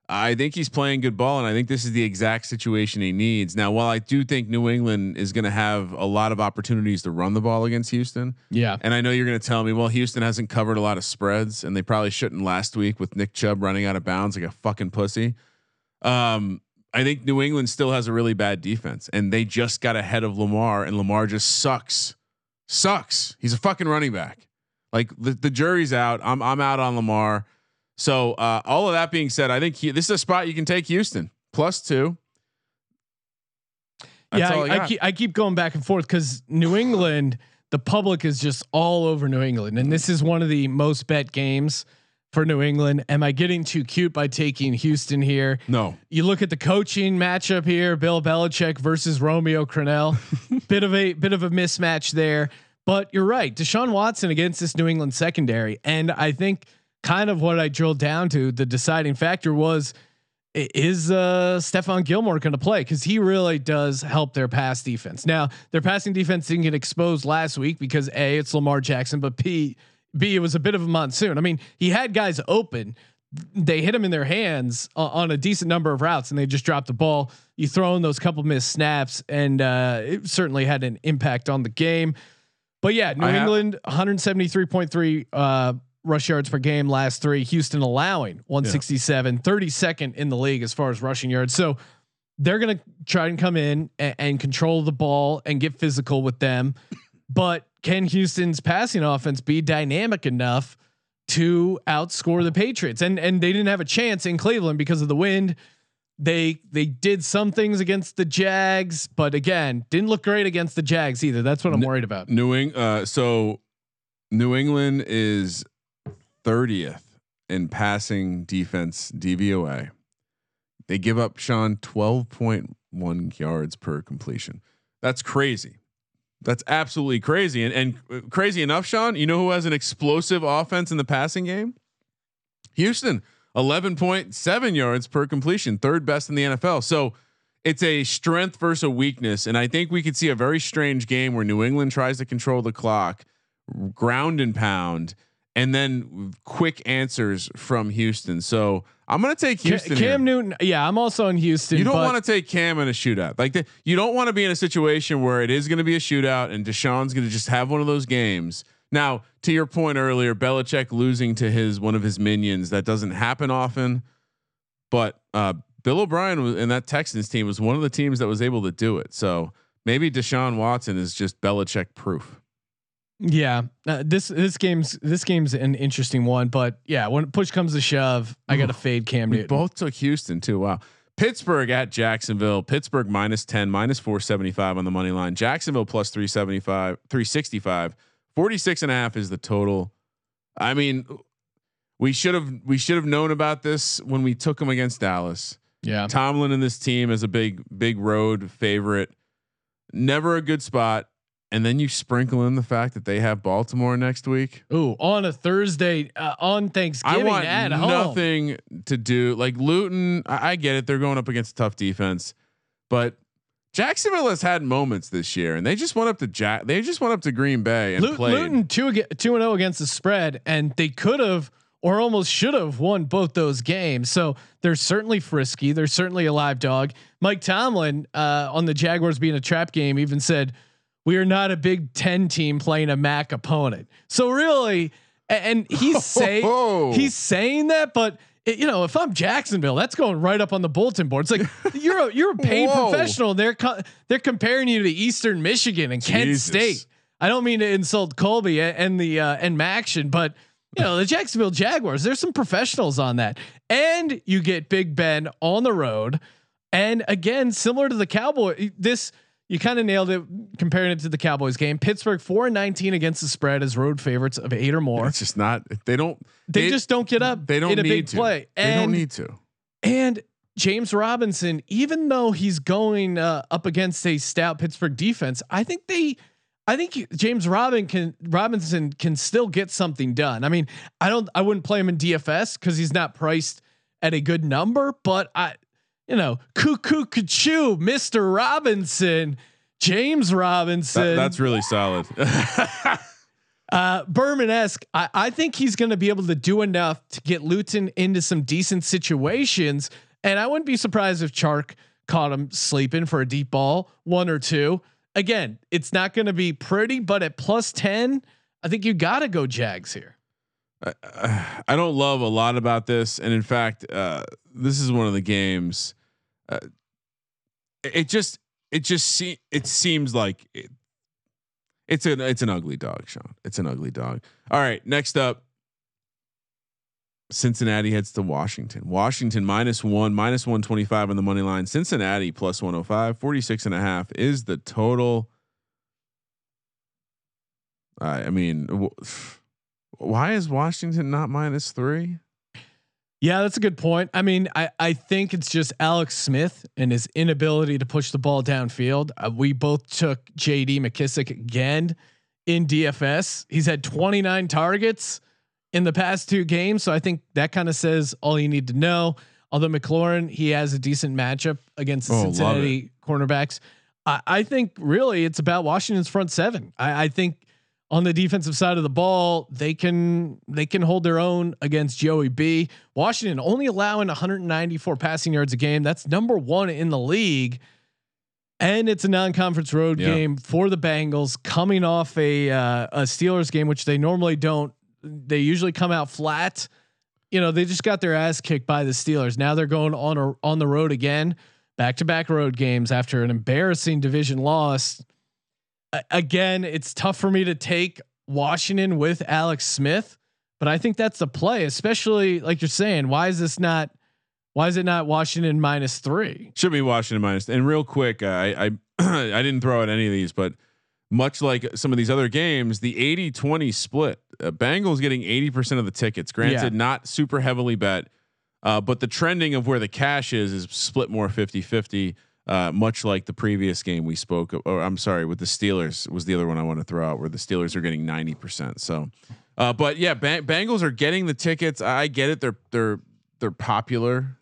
I think he's playing good ball, and I think this is the exact situation he needs. Now, while I do think New England is going to have a lot of opportunities to run the ball against Houston,
Yeah,
and I know you're going to tell me, well, Houston hasn't covered a lot of spreads, and they probably shouldn't last week with Nick Chubb running out of bounds like a fucking pussy. Um, I think New England still has a really bad defense, and they just got ahead of Lamar, and Lamar just sucks, sucks. He's a fucking running back. Like the, the jury's out. I'm I'm out on Lamar. So uh, all of that being said, I think he, this is a spot you can take Houston plus two. That's
yeah. I,
I
keep, I keep going back and forth because New England, the public is just all over New England, and this is one of the most bet games for New England. Am I getting too cute by taking Houston here?
No.
You look at the coaching matchup here: Bill Belichick versus Romeo Crennel. bit of a bit of a mismatch there, but you're right. Deshaun Watson against this New England secondary, and I think kind of what I drilled down to the deciding factor was is uh Stephon Gilmore going to play because he really does help their pass defense. Now their passing defense didn't get exposed last week because a it's Lamar Jackson, but p b it was a bit of a monsoon. I mean he had guys open. They hit him in their hands on a decent number of routes, and they just dropped the ball. You throw in those couple missed snaps, and uh, it certainly had an impact on the game. But yeah, New
I have-
England 173.3 uh, rush yards per game last three. Houston allowing 167, 32nd in the league as far as rushing yards. So they're going to try and come in and, and control the ball and get physical with them. But can Houston's passing offense be dynamic enough to outscore the Patriots? And and they didn't have a chance in Cleveland because of the wind. They they did some things against the Jags, but again, didn't look great against the Jags either. That's what I'm worried about.
New Eng- uh, so New England is 30th in passing defense DVOA. They give up Sean 12.1 yards per completion. That's crazy. That's absolutely crazy. And, and uh, crazy enough, Sean, you know who has an explosive offense in the passing game? Houston, 11.7 yards per completion, third best in the NFL. So it's a strength versus a weakness. And I think we could see a very strange game where New England tries to control the clock, ground and pound, and then quick answers from Houston. So I'm going to take Houston.
Cam
here.
Newton, yeah, I'm also in Houston.
You don't want to take Cam in a shootout. Like the, you don't want to be in a situation where it is going to be a shootout and Deshaun's going to just have one of those games. Now, to your point earlier, Belichick losing to his one of his minions that doesn't happen often, but uh, Bill O'Brien was, and that Texans team was one of the teams that was able to do it. So maybe Deshaun Watson is just Belichick proof.
Yeah, uh, this this game's this game's an interesting one, but yeah, when push comes to shove, I got to fade Cam
We
Newton.
both took Houston too. Wow. Pittsburgh at Jacksonville. Pittsburgh minus 10, minus 475 on the money line. Jacksonville plus 375, 365. 46 and a half is the total. I mean, we should have we should have known about this when we took them against Dallas.
Yeah,
Tomlin and this team is a big big road favorite. Never a good spot. And then you sprinkle in the fact that they have Baltimore next week.
Ooh, on a Thursday uh, on
I
Thanksgiving
want
at home.
nothing to do. Like Luton, I, I get it. They're going up against a tough defense, but Jacksonville has had moments this year, and they just went up to Jack. They just went up to Green Bay and
Lu-
played.
Luton two two and zero against the spread, and they could have or almost should have won both those games. So they're certainly frisky. They're certainly a live dog. Mike Tomlin uh, on the Jaguars being a trap game even said, "We are not a Big Ten team playing a MAC opponent." So really, and he's saying
Oh.
he's saying that, but. it- you know, if I'm Jacksonville, that's going right up on the bulletin board. It's like you're a you're a paid
Whoa.
professional. They're co- they're comparing you to Eastern Michigan and Kent
Jesus.
State. I don't mean to insult Colby and the uh, and Maction, but you know the Jacksonville Jaguars. There's some professionals on that, and you get Big Ben on the road, and again similar to the Cowboy. This you kind of nailed it comparing it to the Cowboys game. Pittsburgh four and nineteen against the spread as road favorites of eight or more.
It's just not. They don't.
They just don't get up
They don't
in a
need
big
to.
play.
They
And
don't need to.
and James Robinson, even though he's going uh, up against a stout Pittsburgh defense, I think they, I think James Robin can Robinson can still get something done. I mean, I don't, I wouldn't play him in DFS because he's not priced at a good number, but I, you know, cuckoo cuckoo, Mister Robinson, James Robinson.
That, that's really solid.
Uh, Berman esque. I, I think he's going to be able to do enough to get Luton into some decent situations, and I wouldn't be surprised if Chark caught him sleeping for a deep ball, one or two. Again, it's not going to be pretty, but at plus ten, I think you got to go Jags here.
I don't love a lot about this, and in fact, uh, this is one of the games. Uh, it just, it just see, it seems like it, it's an it's an ugly dog, Sean. It's an ugly dog. All right, next up, Cincinnati heads to Washington. Washington minus one, minus one twenty five on the money line. Cincinnati plus 105, 46 and a half is the total. I I mean, wh- why is Washington not minus three?
Yeah, that's a good point. I mean, I, I think it's just Alex Smith and his inability to push the ball downfield. Uh, we both took JD McKissic again in DFS. He's had 29 targets in the past two games. So I think that kind of says all you need to know. Although McLaurin, he has a decent matchup against the
Oh,
Cincinnati cornerbacks. I, I think really it's about Washington's front seven. I, I think on the defensive side of the ball, they can they can hold their own against Joey B. Washington only allowing 194 passing yards a game. That's number one in the league. And it's a non-conference road
Yeah.
game for the Bengals, coming off a uh, a Steelers game, which they normally don't. They usually come out flat. You know, they just got their ass kicked by the Steelers. Now they're going on a, on the road again, back to back road games after an embarrassing division loss again, it's tough for me to take Washington with Alex Smith, but I think that's the play, especially like you're saying. Why is this not? Why is it not Washington minus three?
Should be Washington minus. And real quick, uh, I I I didn't throw out any of these, but much like some of these other games, the 80-20 split, uh, Bengals getting 80% of the tickets. Granted,
Yeah.
not super heavily bet, uh, but the trending of where the cash is is split more 50-50. Uh, much like the previous game we spoke, of, or I'm sorry, with the Steelers was the other one I want to throw out, where the Steelers are getting 90%. So, uh, but yeah, Bang- Bengals are getting the tickets. I get it; they're they're they're popular.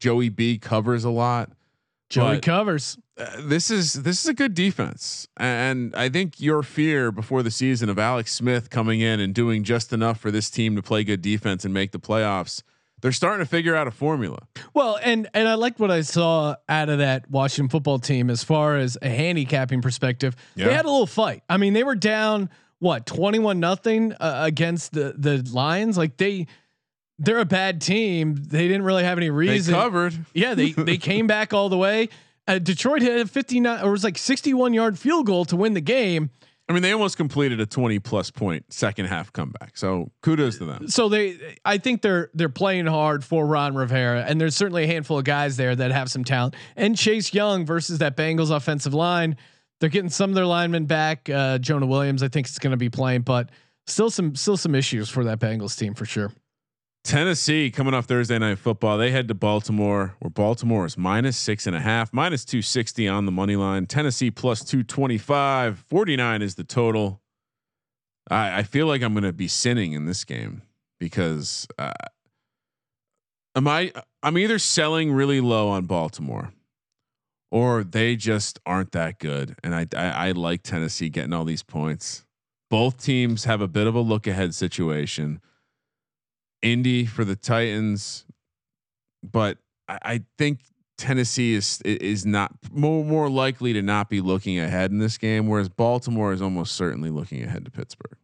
Joey B covers a lot.
Joey covers.
Uh, this is this is a good defense, and I think your fear before the season of Alex Smith coming in and doing just enough for this team to play good defense and make the playoffs. They're starting to figure out a formula.
Well, and and I liked what I saw out of that Washington football team as far as a handicapping perspective.
Yeah.
They had a little fight. I mean, they were down what twenty one nothing uh, against the the Lions. Like they they're a bad team. They didn't really have any
They
reason.
covered.
Yeah, they they came back all the way. Uh, Detroit hit a 59 or it was like 61 yard field goal to win the game.
I mean, they almost completed a 20 plus point second half comeback. So kudos to them.
So they I think they're they're playing hard for Ron Rivera and there's certainly a handful of guys there that have some talent. And Chase Young versus that Bengals offensive line, they're getting some of their linemen back. Uh, Jonah Williams I think is going to be playing, but still some still some issues for that Bengals team for sure.
Tennessee coming off Thursday night football. They head to Baltimore, where Baltimore is minus six and a half, minus 260 on the money line. Tennessee plus 225. 49 is the total. I, I feel like I'm going to be sinning in this game because uh, am I? I'm either selling really low on Baltimore, or they just aren't that good. And I, I, I like Tennessee getting all these points. Both teams have a bit of a look ahead situation. Indy for the Titans, but I, I think Tennessee is is not more more likely to not be looking ahead in this game, whereas Baltimore is almost certainly looking ahead to Pittsburgh.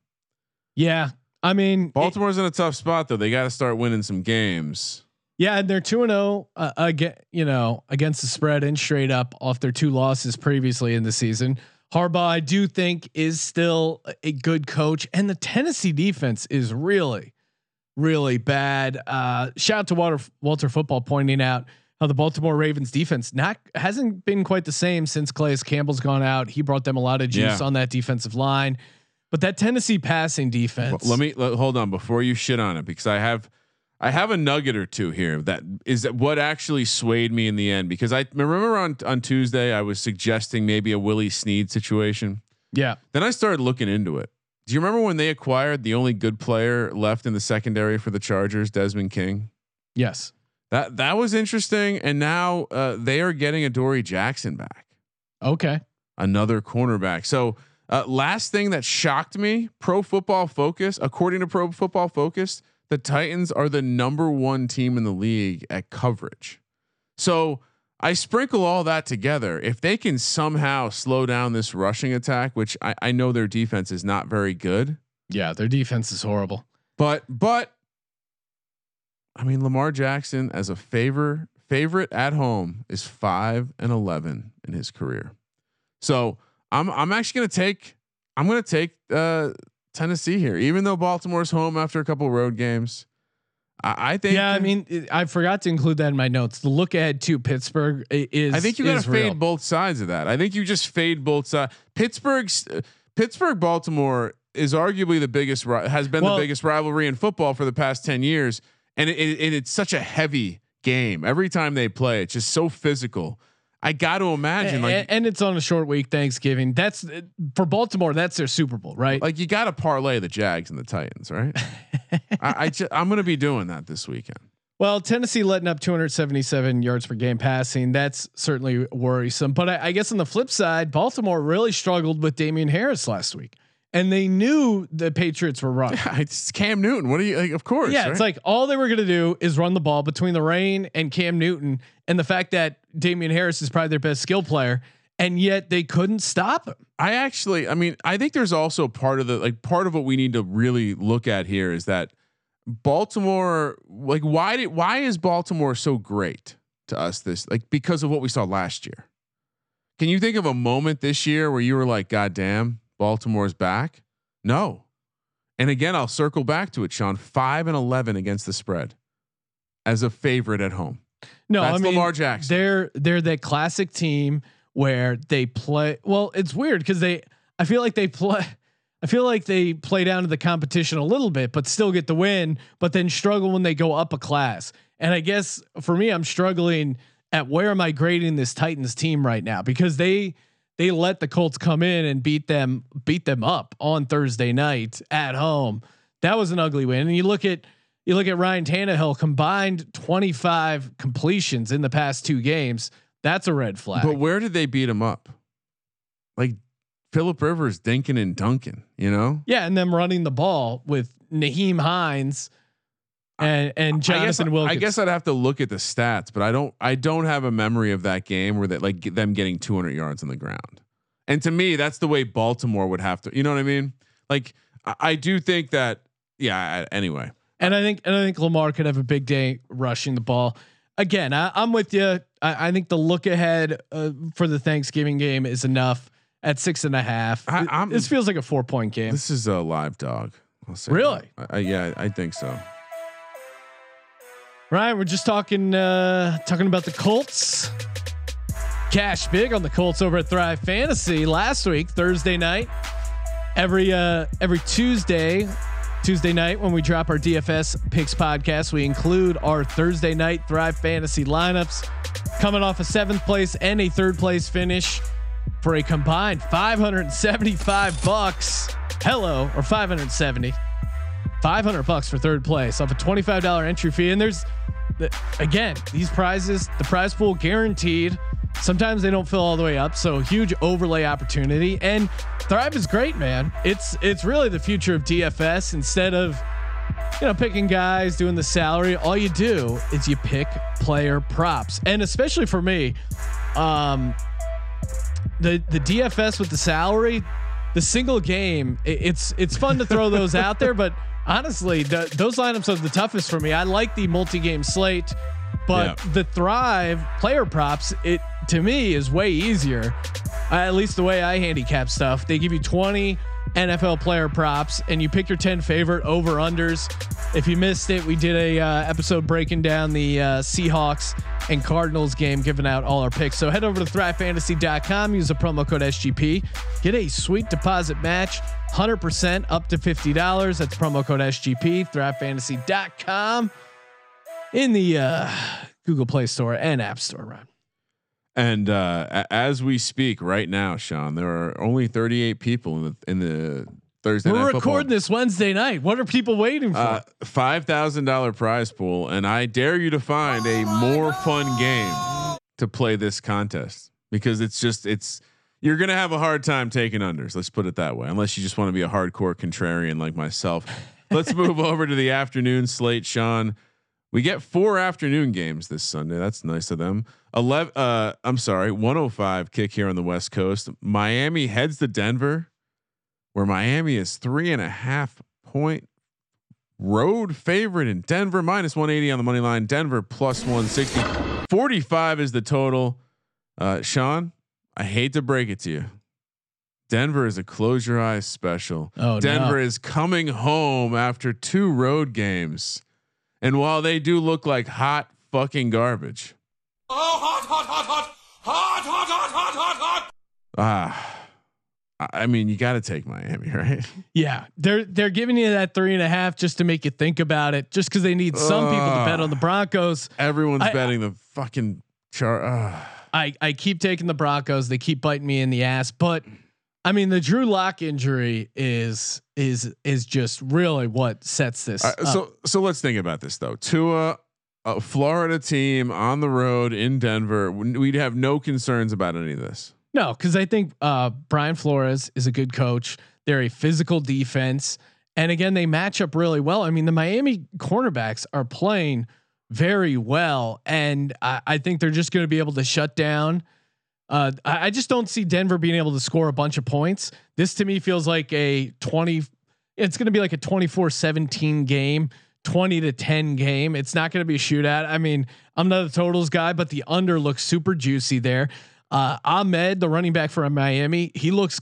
Yeah. I mean it-
Baltimore's in a tough spot though; they got to start winning some games.
Yeah, and they're two and oh, uh, zero again. You know, against the spread and straight up off their two losses previously in the season. Harbaugh, I do think, is still a good coach, and the Tennessee defense is really, really bad. Uh, shout out to Walter, Walter Football pointing out how the Baltimore Ravens defense not hasn't been quite the same since Calais Campbell's gone out. He brought them a lot of juice
Yeah.
on that defensive line, but that Tennessee passing defense.
Well, let me let, hold on before you shit on it because I have I have a nugget or two here that is what actually swayed me in the end because I remember on on Tuesday I was suggesting maybe a Willie Snead situation.
Yeah,
Then I started looking into it. Do you remember when they acquired the only good player left in the secondary for the Chargers, Desmond King?
yes.
That that was interesting, and now uh, they are getting Adoree' Jackson back,
Okay.
another cornerback. So uh, last thing that shocked me, Pro Football Focus, according to Pro Football Focus, the Titans are the number one team in the league at coverage. So I sprinkle all that together. If they can somehow slow down this rushing attack, which I, I know their defense is not very good,
Yeah, their defense is horrible.
but but I mean Lamar Jackson as a favor favorite at home is five and eleven in his career. So I'm I'm actually gonna take I'm gonna take uh, Tennessee here, even though Baltimore's home after a couple road games. I, think
Yeah, I mean, it- I forgot to include that in my notes. The look ahead to Pittsburgh is.
I think you got to fade
real.
both sides of that. I think you just fade both sides. Pittsburgh's uh, Pittsburgh Baltimore is arguably the biggest has been
Well-
the biggest rivalry in football for the past 10 years and it, it, and it's such a heavy game. Every time they play, it's just so physical. I got to imagine, like,
and, and it's on a short week, Thanksgiving. That's for Baltimore. That's their Super Bowl, right?
like you got to parlay the Jags and the Titans, right? I, I ju- I'm going to be doing that this weekend.
Well, Tennessee letting up 277 yards per game passing. That's certainly worrisome. But I, I guess on the flip side, Baltimore really struggled with Damien Harris last week, and they knew the Patriots were running.
It's Cam Newton. What do you like? Of course.
Yeah,
right?
it's like all they were going to do is run the ball between the rain and Cam Newton, and the fact that Damien Harris is probably their best skill player, and yet they couldn't stop him.
I actually, I mean, I think there's also part of the like part of what we need to really look at here is that Baltimore, like, why did why is Baltimore so great to us this like because of what we saw last year? Can you think of a moment this year where you were like, God damn, Baltimore's back? No. And again, I'll circle back to it, Sean. Five and eleven against the spread as a favorite at home.
No,
That's
I mean
Lamar Jackson.
they're they're that classic team where they play. Well, it's weird because they. I feel like they play. I feel like they play down to the competition a little bit, but still get the win, but then struggle when they go up a class. And I guess for me, I'm struggling at where am I grading this Titans team right now because they they let the Colts come in and beat them beat them up on Thursday night at home. That was an ugly win. And you look at you look at Ryan Tannehill combined 25 completions in the past two games. That's a red flag.
But where did they beat him up? Like Philip Rivers, Dinkin and Duncan, you know?
yeah, and them running the ball with Nyheim Hines and and Jonathan
I guess,
Wilkins.
I guess I'd have to look at the stats, but I don't I don't have a memory of that game where that like them getting 200 yards on the ground. And to me, that's the way Baltimore would have to, you know what I mean? Like I, I do think that yeah, anyway.
And I think and I think Lamar could have a big day rushing the ball. Again, I, I'm with you. I, I think the look ahead uh, for the Thanksgiving game is enough at six and a half.
I- I'm-
this feels like a four point game.
This is a live dog.
Really?
I, yeah, I think so.
Ryan, we're just talking uh talking about the Colts. Cash big on the Colts over at Thrive Fantasy last week, Thursday night. Every uh every Tuesday, Tuesday night when we drop our DFS picks podcast, we include our Thursday night Thrive Fantasy lineups coming off a seventh place and a third place finish for a combined 575 bucks. Hello, or 570. 500 bucks for third place off a $25 entry fee. And there's again, these prizes, the prize pool guaranteed. Sometimes they don't fill all the way up. So huge overlay opportunity. And Thrive is great, man. It's it's really the future of DFS. Instead of you know picking guys doing the salary, all you do is you pick player props. And especially for me, um, the the DFS with the salary, the single game, it's it's fun to throw those out there, but honestly, the, those lineups are the toughest for me. I like the multi-game slate, but
Yeah.
the Thrive player props, it to me is way easier. Uh, at least the way I handicap stuff, they give you 20 NFL player props, and you pick your 10 favorite over unders. If you missed it, we did a uh, episode breaking down the uh, Seahawks and Cardinals game, giving out all our picks. So head over to thrivefantasy.com, use the promo code SGP, get a sweet deposit match, 100% up to $50. That's promo code SGP, thrivefantasy.com in the uh, Google Play Store and App Store, Ron.
And uh, as we speak right now, Sean, there are only 38 people in the in the Thursday night.
We're recording
football.
this Wednesday night. What are people waiting for?
Uh, five thousand dollar prize pool, and I dare you to find a more fun game to play this contest because it's just it's you're gonna have a hard time taking unders. Let's put it that way, unless you just want to be a hardcore contrarian like myself. Let's move over to the afternoon slate, Sean. We get four afternoon games this Sunday. That's nice of them. Eleven. Uh, I'm sorry, 105 kick here on the West Coast. Miami heads to Denver, where Miami is three and a half point road favorite in Denver, minus 180 on the money line. Denver plus 160. 45 is the total. Uh, Sean, I hate to break it to you. Denver is a close your eyes special.
Oh, no.
Denver is coming home after two road games. And while they do look like hot fucking garbage.
Oh, hot, hot, hot, hot, hot, hot, hot, hot, hot, hot.
Ah, I mean, you got to take Miami, right?
Yeah, they're they're giving you that three and a half just to make you think about it, just because they need some people to bet on the Broncos.
Everyone's
I-
betting the fucking char. Uh,
I I keep taking the Broncos. They keep biting me in the ass, but I mean the Drew Lock injury is is is just really what sets this.
Uh,
up.
so so let's think about this though. Tua, a Florida team on the road in Denver, we'd have no concerns about any of this.
No, because I think uh, Brian Flores is a good coach. They're a physical defense, and again, they match up really well. I mean, the Miami cornerbacks are playing very well, and I, I think they're just going to be able to shut down. Uh, I, just don't see Denver being able to score a bunch of points. This to me feels like a twenty. It's going to be like a 24-17 game. 20 to 10 game. It's not going to be a shootout. I mean, I'm not a totals guy, but the under looks super juicy there. Uh, Ahmed, the running back from Miami, he looks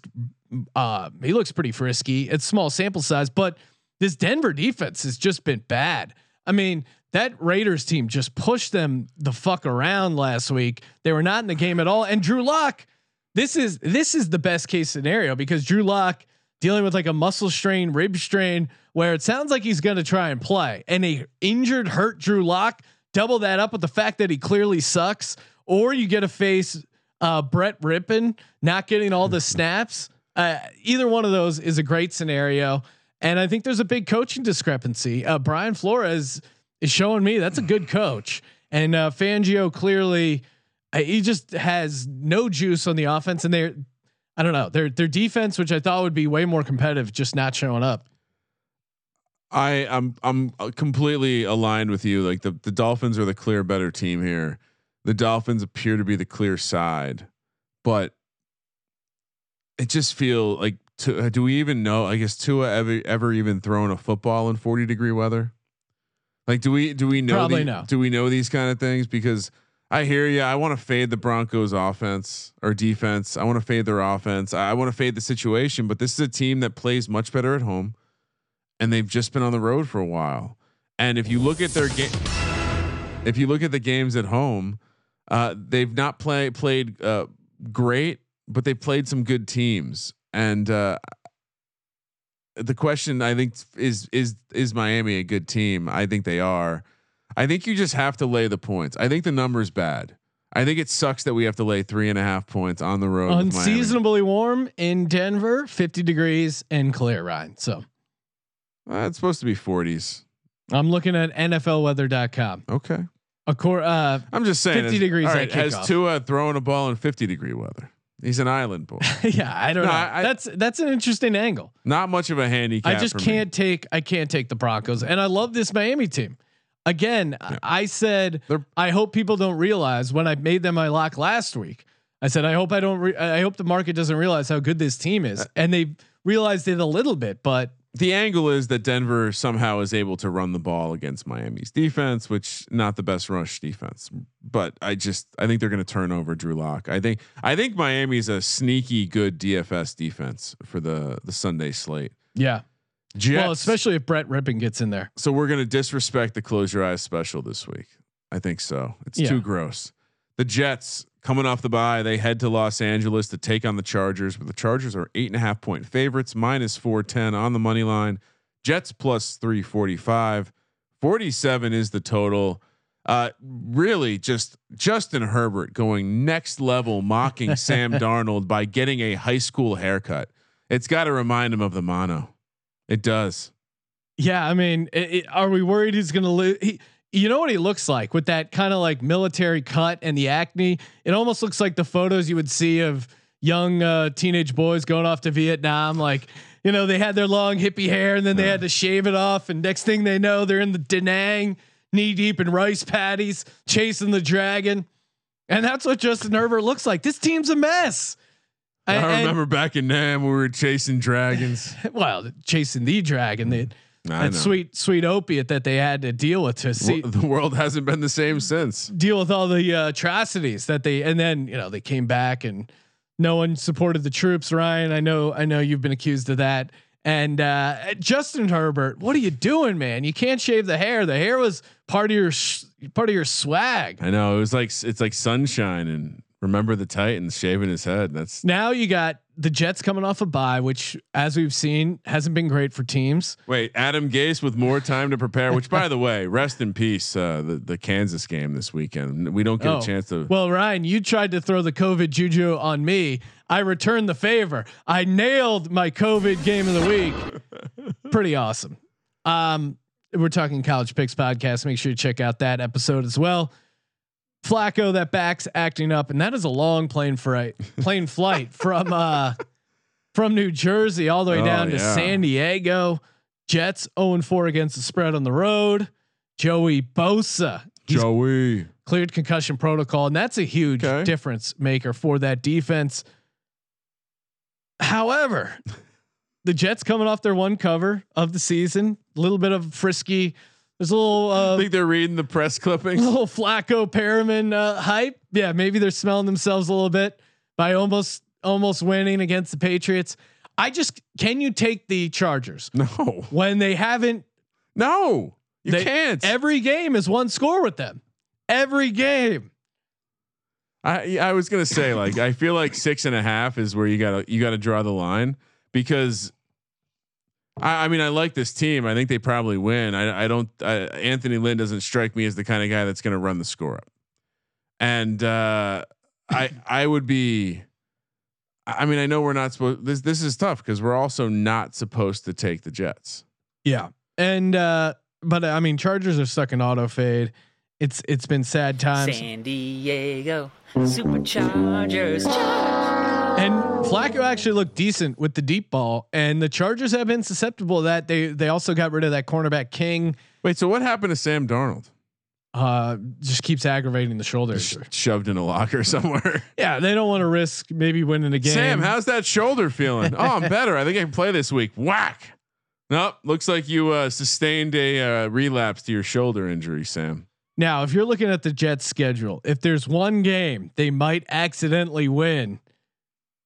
uh, he looks pretty frisky. It's small sample size, but this Denver defense has just been bad. I mean, that Raiders team just pushed them the fuck around last week. They were not in the game at all. And Drew Lock, this is this is the best case scenario because Drew Lock dealing with like a muscle strain, rib strain, where it sounds like he's going to try and play, and a injured, hurt Drew Lock. Double that up with the fact that he clearly sucks, or you get to face uh, Brett Rypien not getting all the snaps. Uh, either one of those is a great scenario, and I think there's a big coaching discrepancy. Uh, Brian Flores is showing me that's a good coach, and uh, Fangio clearly uh, he just has no juice on the offense, and they're I don't know their their defense, which I thought would be way more competitive, just not showing up.
I I'm I'm completely aligned with you. Like the the Dolphins are the clear better team here. The Dolphins appear to be the clear side, but it just feel like to, do we even know? I guess Tua ever ever even thrown a football in 40 degree weather? Like do we do we know
Probably
the-
no.
do we know these kind of things because I hear you. I want to fade the Broncos offense or defense. I want to fade their offense. I want to fade the situation, but this is a team that plays much better at home and they've just been on the road for a while. And if you look at their game, if you look at the games at home, uh, they've not play played uh, great, but they played some good teams. And uh, the question I think is is is Miami a good team? I think they are. I think you just have to lay the points. I think the number is bad. I think it sucks that we have to lay three and a half points on the road.
Unseasonably warm in Denver, 50 degrees and clear, Ryan. So
Uh, it's supposed to be 40s.
I'm looking at NFLweather.com.
Okay.
A core, uh,
I'm just saying.
50
is-
degrees
All right, has. Tua throwing a ball in 50 degree weather? He's an island boy.
yeah, I don't
No,
know.
I-
that's that's an interesting angle.
Not much of a handicap.
I just can't take I can't take the Broncos, and I love this Miami team. Again, I- I said
They're-
I hope people don't realize when I made them my lock last week. I said I hope I don't. Re- I hope the market doesn't realize how good this team
Uh,
is, and they realized it a little bit. But
The angle is that Denver somehow is able to run the ball against Miami's defense, which not the best rush defense. But I just I think they're going to turn over Drew Lock. I think I think Miami's a sneaky good DFS defense for the the Sunday slate.
yeah,
Jets,
well, especially if Brett Rypien gets in there.
so we're going to disrespect the close your eyes special this week. I think so. It's
Yeah.
too gross. The Jets coming off the bye, they head to Los Angeles to take on the Chargers, but the Chargers are eight and a half point favorites, minus 410 on the money line. Jets plus 345. 47 is the total. Uh, really just Justin Herbert going next level, mocking Sam Darnold by getting a high school haircut. It's got to remind him of the mono. It does.
Yeah, I mean, it, it- are we worried he's going to lose? He, you know what he looks like with that kind of like military cut and the acne. It almost looks like the photos you would see of young uh, teenage boys going off to Vietnam. Like, you know, they had their long hippie hair and then they had to shave it off, and next thing they know, they're in the Da Nang, knee deep in rice paddies, chasing the dragon. And that's what Justin Herbert looks like. This team's a mess.
I
and-
remember back in Nam we were chasing dragons.
well, chasing the dragon.
I
that sweet, sweet opiate that they had to deal with to see
the world hasn't been the same since.
deal with all the uh, atrocities that they and then you know they came back and no one supported the troops. Ryan, I know, I know you've been accused of that. And uh, Justin Herbert, what are you doing, man? You can't shave the hair. The hair was part of your sh- part of your swag.
I know it was like it's like sunshine and remember the Titans shaving his head. That's
Now you got the Jets coming off a bye, which, as we've seen, hasn't been great for teams.
Wait, Adam Gase with more time to prepare. Which, by the way, rest in peace. Uh, the the Kansas game this weekend. We don't get
Oh.
a chance to.
Well, Ryan, you tried to throw the COVID juju on me. I returned the favor. I nailed my COVID game of the week. Pretty awesome. Um, we're talking college picks podcast. Make sure you check out that episode as well. Flacco, that back's acting up, and that is a long plane flight. Plane flight from uh from New Jersey all the way
Oh,
down to
yeah.
San Diego. Jets 0 4 against the spread on the road. Joey Bosa.
Joey.
cleared concussion protocol, and that's a huge
Okay.
difference maker for that defense. However, the Jets coming off their one cover of the season, a little bit of frisky. There's a little,
I
uh,
think they're reading the press clippings.
A little Flacco Perriman uh, hype. Yeah, maybe they're smelling themselves a little bit by almost almost winning against the Patriots. I just can you take the Chargers
No,
when they haven't
no, you
They-
can't.
every game is one score with them. Every game.
I I was gonna say like I feel like six and a half is where you gotta you gotta draw the line because I, I mean I like this team. I think they probably win. I I don't I, Anthony Lynn doesn't strike me as the kind of guy that's gonna run the score up. And uh, I I would be. I mean I know we're not supposed. This this is tough because we're also not supposed to take the Jets.
Yeah. And uh but I mean Chargers are stuck in auto fade. It's it's been sad times.
San Diego Superchargers. Charge.
And Flacco actually looked decent with the deep ball. And the Chargers have been susceptible to that. They they also got rid of that cornerback King.
Wait, so what happened to Sam Darnold?
Uh just keeps aggravating the shoulder.
Sh- shoved in a locker somewhere.
Yeah, they don't want to risk maybe winning a game.
Sam, how's that shoulder feeling? oh, I'm better. I think I can play this week. Whack. Nope. Looks like you uh, sustained a uh, relapse to your shoulder injury, Sam.
now, if you're looking at the Jets schedule, if there's one game they might accidentally win,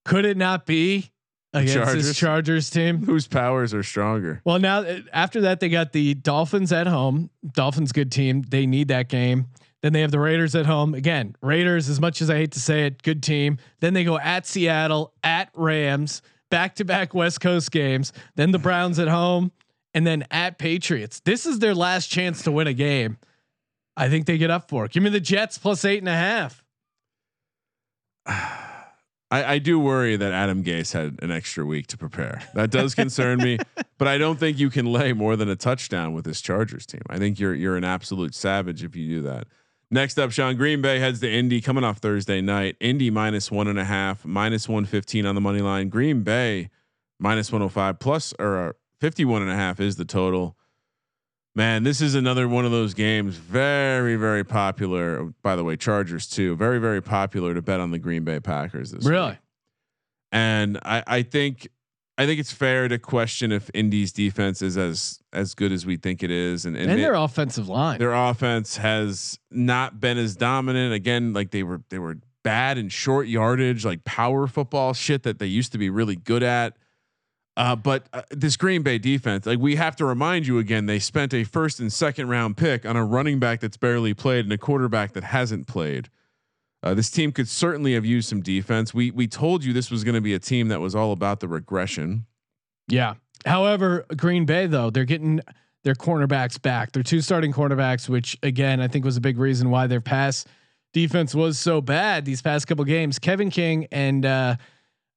could it not be against
Chargers?
this Chargers team?
Whose powers are stronger?
Well, now uh, after that, they got the Dolphins at home. Dolphins, good team. They need that game. Then they have the Raiders at home. Again, Raiders, as much as I hate to say it, good team. Then they go at Seattle, at Rams, back to back West Coast games. Then the Browns at home, and then at Patriots. This is their last chance to win a game. I think they get up for it. Give me the Jets plus eight and a half.
I, I do worry that Adam Gase had an extra week to prepare. That does concern me, but I don't think you can lay more than a touchdown with this Chargers team. I think you're you're an absolute savage if you do that. Next up, Sean Green Bay heads to Indy coming off Thursday night. Indy minus one and a half, minus one fifteen on the money line. Green Bay minus one hundred five plus or uh, fifty one and a half is the total. Man, this is another one of those games. Very, very popular. By the way, Chargers too. Very, very popular to bet on the Green Bay Packers this
Really?
week. And I, I think, I think it's fair to question if Indy's defense is as as good as we think it is, and and,
And their offensive line.
their offense has not been as dominant. Again, like they were they were bad in short yardage, like power football shit that they used to be really good at. Uh, but uh, this Green Bay defense, like we have to remind you again, they spent a first and second round pick on a running back that's barely played and a quarterback that hasn't played. Uh, this team could certainly have used some defense. We we told you this was going to be a team that was all about the regression.
Yeah. However, Green Bay though they're getting their cornerbacks back. Their two starting cornerbacks, which again I think was a big reason why their pass defense was so bad these past couple games. Kevin King and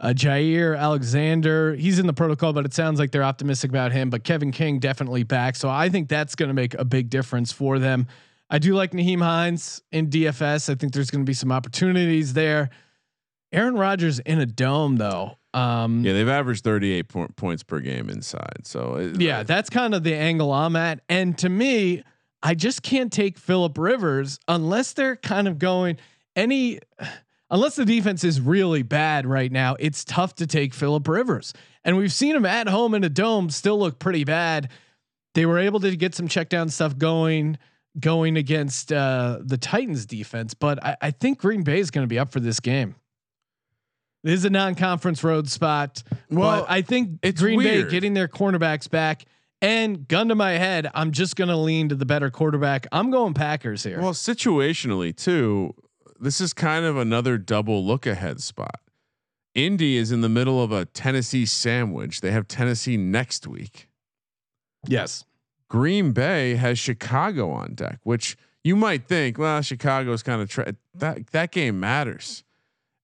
uh, Jaire Alexander, he's in the protocol, but it sounds like they're optimistic about him. But Kevin King definitely back, so I think that's going to make a big difference for them. I do like Nyheim Hines in DFS. I think there's going to be some opportunities there. Aaron Rodgers in a dome though. Um,
Yeah, they've averaged 38 po- points per game inside. So it-
yeah, that's kind of the angle I'm at. And to me, I just can't take Philip Rivers unless they're kind of going any unless the defense is really bad right now. It's tough to take Philip Rivers. And we've seen him at home in a dome still look pretty bad. They were able to get some check down stuff going going against uh, the Titans defense, but I, I think Green Bay is going to be up for this game. This is a non-conference road spot.
Well,
I think
it's
Green
weird.
Bay getting their cornerbacks back and gun to my head, I'm just going to lean to the better quarterback. I'm going Packers here.
Well, situationally too, this is kind of another double look ahead spot. Indy is in the middle of a Tennessee sandwich. They have Tennessee next week.
Yes.
Green Bay has Chicago on deck, which you might think, well, Chicago's kind of tra- that that game matters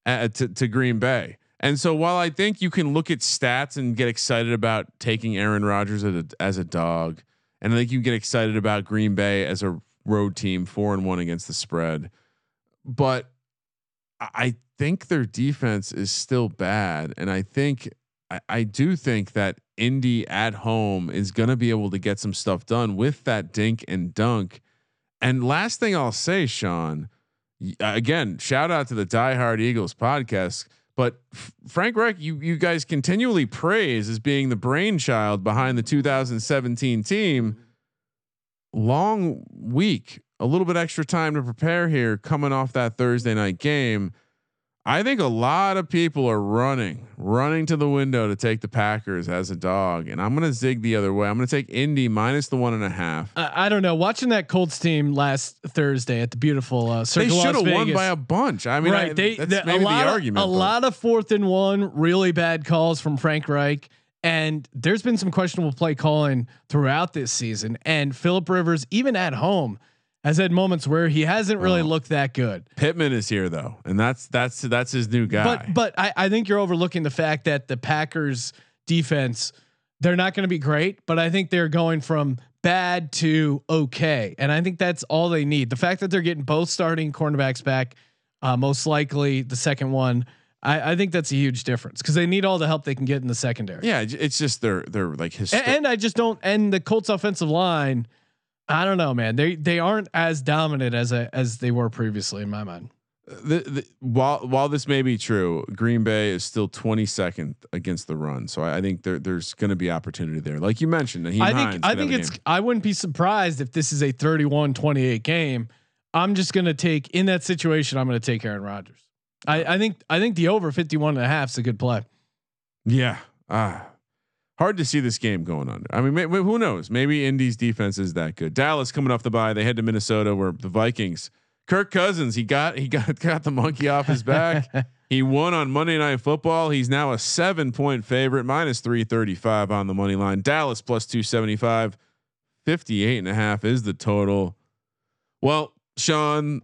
uh, to, to Green Bay. And so while I think you can look at stats and get excited about taking Aaron Rodgers as a, as a dog, and I think you get excited about Green Bay as a road team, four and one against the spread, but I think their defense is still bad, and I think I, I do think that Indy at home is going to be able to get some stuff done with that dink and dunk. And last thing I'll say, Sean, again, shout out to the Die Hard Eagles podcast. But Frank Reich, you you guys continually praise as being the brainchild behind the 2017 team. Mm-hmm. Long week, a little bit extra time to prepare here, coming off that Thursday night game. I think a lot of people are running, running to the window to take the Packers as a dog, and I'm going to zig the other way. I'm going to take Indy minus the one and a half.
I, I don't know. Watching that Colts team last Thursday at the beautiful uh,
they should have won by a bunch. I mean,
right?
I,
they
that's
the,
maybe
a lot
the
of,
argument.
A
but.
lot of fourth and one, really bad calls from Frank Reich. And there's been some questionable play calling throughout this season. And Philip Rivers, even at home, has had moments where he hasn't really
Oh.
looked that good.
Pittman is here though, and that's that's that's his new guy.
But but I, I think you're overlooking the fact that the Packers defense, they're not going to be great, but I think they're going from bad to okay. And I think that's all they need. The fact that they're getting both starting cornerbacks back, uh, most likely the second one, I, I think that's a huge difference because they need all the help they can get in the secondary.
yeah, it's just they're they're like his.
And, and I just don't. And the Colts offensive line, I don't know, man. They they aren't as dominant as a, as they were previously in my mind.
the, the, while while this may be true, Green Bay is still 22nd against the run, so I, I think there, there's going to be opportunity there. Like you mentioned, Nyheim
I
Hines
think I think it's
game.
I wouldn't be surprised if this is a 31-28 game. I'm just going to take in that situation I'm going to take Aaron Rodgers. I, I think I think the over 51 and a half is a good play.
yeah. Ah, hard to see this game going under. I mean, may, who knows? Maybe Indy's defense is that good. Dallas coming off the bye, they head to Minnesota where the Vikings. Kirk Cousins, he got he got got the monkey off his back. he won on Monday Night Football. He's now a seven point favorite, minus 335 on the money line. Dallas plus 275. 58 and a half is the total. Well, Sean,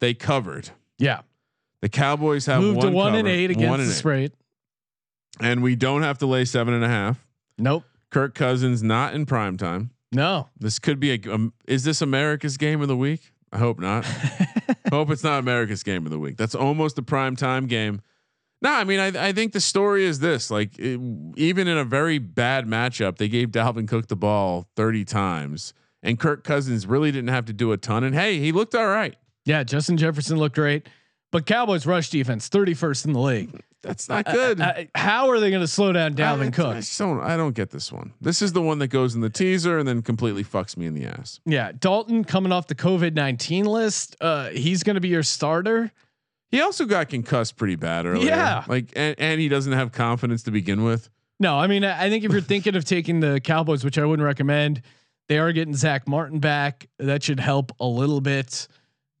they covered.
Yeah.
The Cowboys have
Moved
one
to 1 and 8 against
one and
the
eight.
spread.
and we don't have to lay seven and a half.
Nope.
Kirk Cousins not in prime time.
No.
This could be a. Um, is this America's game of the week? I hope not. hope it's not America's game of the week. That's almost a prime time game. No, I mean, I, I think the story is this: like, it, even in a very bad matchup, they gave Dalvin Cook the ball thirty times, and Kirk Cousins really didn't have to do a ton. And hey, he looked all right.
Yeah, Justin Jefferson looked great, but Cowboys rush defense 31st in the league.
That's not good.
Uh, how are they going to slow down
I,
Dalvin
I
Cook?
just don't, I don't get this one. This is the one that goes in the teaser and then completely fucks me in the ass.
Yeah, Dalton coming off the COVID nineteen list. Uh, he's going to be your starter.
He also got concussed pretty bad earlier.
Yeah.
Like, and, and he doesn't have confidence to begin with.
No, I mean, I I think if you're thinking of taking the Cowboys, which I wouldn't recommend, they are getting Zach Martin back. That should help a little bit.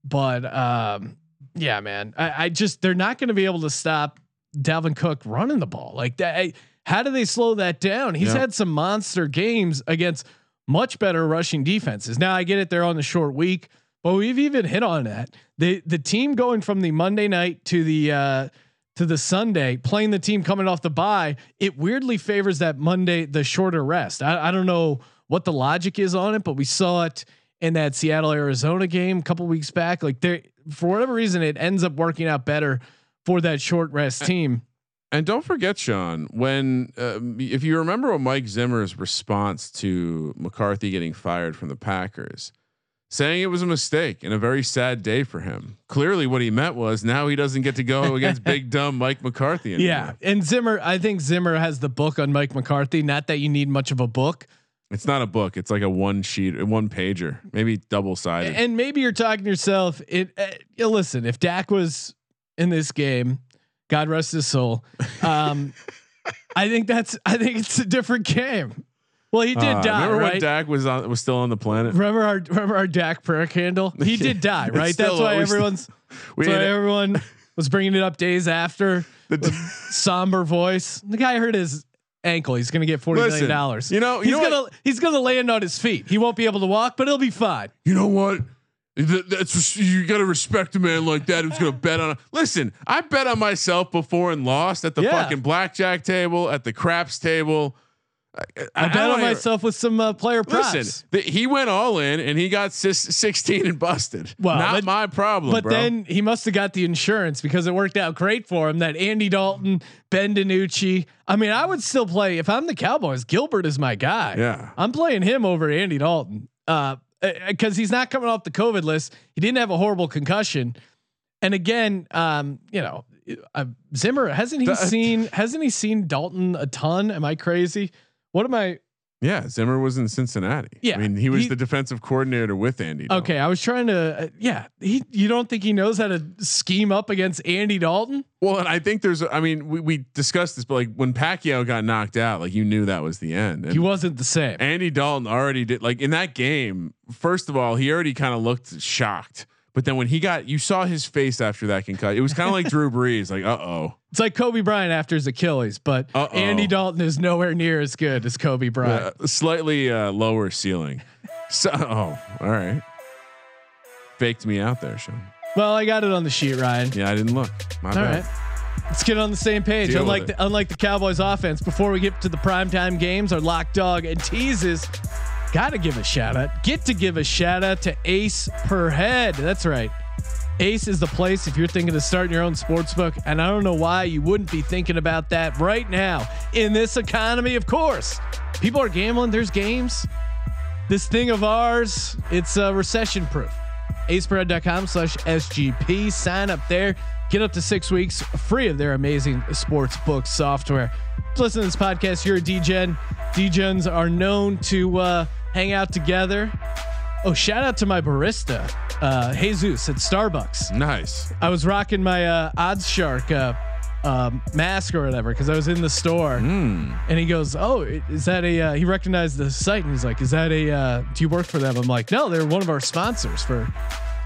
But um, yeah, man, I, I just they're not going to be able to stop Dalvin Cook running the ball like that. How do they slow that down? He's
Yeah.
had some monster games against much better rushing defenses. Now I get it; they're on the short week, but we've even hit on that. The the team going from the Monday night to the uh, to the Sunday, playing the team coming off the bye, it weirdly favors that Monday the shorter rest. I, I don't know what the logic is on it, but we saw it in that Seattle Arizona game a couple weeks back. Like there, for whatever reason, it ends up working out better for that short rest team.
And don't forget, Sean, when um, if you remember Mike Zimmer's response to McCarthy getting fired from the Packers, saying it was a mistake and a very sad day for him. Clearly, what he meant was now he doesn't get to go against big dumb Mike McCarthy anymore.
Yeah, and Zimmer, I think Zimmer has the book on Mike McCarthy. Not that you need much of a book,
It's not a book. It's like a one sheet, one pager, maybe double sided.
and maybe you're talking to yourself. It, uh, listen, if Dak was in this game, God rest his soul. Um, I think that's. I think it's a different game. Well, he did
Uh,
die,
remember
right?
when Dak was on was still on the planet?
remember our remember our Dak prayer candle? He did die, right? That's why everyone's. That's why everyone was bringing it up days after.
The-
somber voice. The guy hurt his ankle. He's going to get forty million
Listen,
dollars.
you know- you
he's
know
gonna
what?
he's gonna land on his feet. He won't be able to walk, but he'll be fine.
you know what? Th- That's you got to respect a man like that who's gonna bet on. Listen, I bet on myself before and lost at the
Yeah.
fucking blackjack table, at the craps table. I,
I, bet on myself with some uh, player props.
Listen, th- he went all in and he got sis- 16 and busted.
Well,
not
but-
my problem,
But
bro.
then he must have got the insurance because it worked out great for him. That Andy Dalton, Ben DiNucci. I mean, I would still play if I'm the Cowboys. Gilbert is my guy.
Yeah.
I'm playing him over Andy Dalton. Uh, because he's not coming off the COVID list. He didn't have a horrible concussion. And again, um, you know, uh, Zimmer hasn't he seen hasn't he seen Dalton a ton? Am I crazy? What am I?
Yeah, Zimmer was in Cincinnati.
Yeah,
I mean, he was
he-
the defensive coordinator with Andy. Dalton.
Okay, I was trying to. Uh, yeah, he. You don't think he knows how to scheme up against Andy Dalton?
Well, and I think there's, I mean, we, we discussed this, but like when Pacquiao got knocked out, like you knew that was the end. And
He wasn't the same.
Andy Dalton already did, like in that game, first of all, he already kind of looked shocked. But then when he got, you saw his face after that concussion. It was kind of like Drew Brees, like, uh oh.
It's like Kobe Bryant after his Achilles, but
Uh-oh.
Andy Dalton is nowhere near as good as Kobe Bryant.
Uh, slightly uh, lower ceiling. So, oh, all right. Faked me out there, Sean.
Well, I got it on the sheet, Ryan.
Yeah, I didn't look. My
All
bad.
right. Let's get on the same page.
Deal
unlike the, unlike the Cowboys offense, before we get to the primetime games, our lock dog and teases, got to give a shout out. Get to give a shout out to Ace per head. That's right. Ace is the place if you're thinking of starting your own sports book. And I don't know why you wouldn't be thinking about that right now in this economy. Of course, people are gambling. There's games. This thing of ours, it's uh, recession proof. aceperhead.com slash SGP. Sign up there. Get up to six weeks free of their amazing sports book software. Listen to this podcast. You're a DGen. DGens are known to uh, hang out together. Oh, shout out to my barista, uh, Jesus at Starbucks.
Nice.
I was rocking my uh, Odds Shark uh, um, mask or whatever because I was in the store,
Hmm.
and he goes, "Oh, is that a?" Uh, he recognized the site, and he's like, "Is that a? Uh, do you work for them?" I'm like, "No, they're one of our sponsors for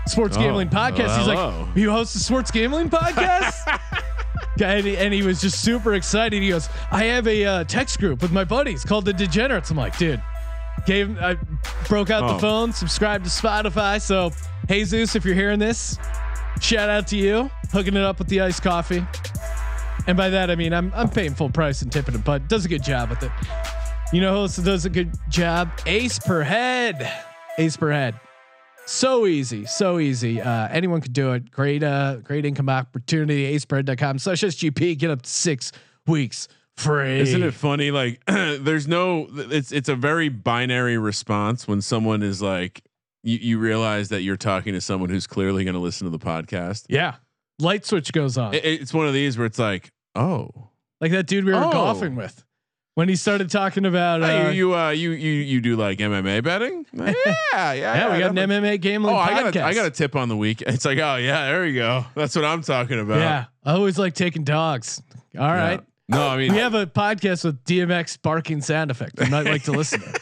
Sports
Oh,
Gambling Podcast." He's
hello.
like, "You host a Sports Gambling Podcast?" and, he, and he was just super excited. He goes, "I have a uh, text group with my buddies called the Degenerates." I'm like, "Dude." Gave I broke out
Oh.
the phone, subscribed to Spotify. So, Jesus, if you're hearing this, shout out to you, hooking it up with the iced coffee. And by that I mean I'm I'm paying full price and tipping him, but does a good job with it. You know who else does a good job? Ace per head. Ace per head. So easy, so easy. Uh, anyone could do it. Great, uh, great income opportunity. Aceperhead.com slash SGP. Get up to six weeks free.
Isn't it funny? Like, there's no. It's it's a very binary response when someone is like, you, you realize that you're talking to someone who's clearly going to listen to the podcast.
Yeah. Light switch goes on.
It- it's one of these where it's like, oh,
like that dude we were
Oh.
golfing with. When he started talking about uh,
hey, you uh, you you you do like MMA betting? Yeah, yeah,
Yeah, we got an MMA gambling
Oh, I got a, I got a tip on the week. It's like, oh yeah, there we go. That's what I'm talking about.
Yeah, I always like taking dogs. All
Yeah.
right.
No, I mean,
We have a podcast with DMX barking sound effect. I might like to listen to. it.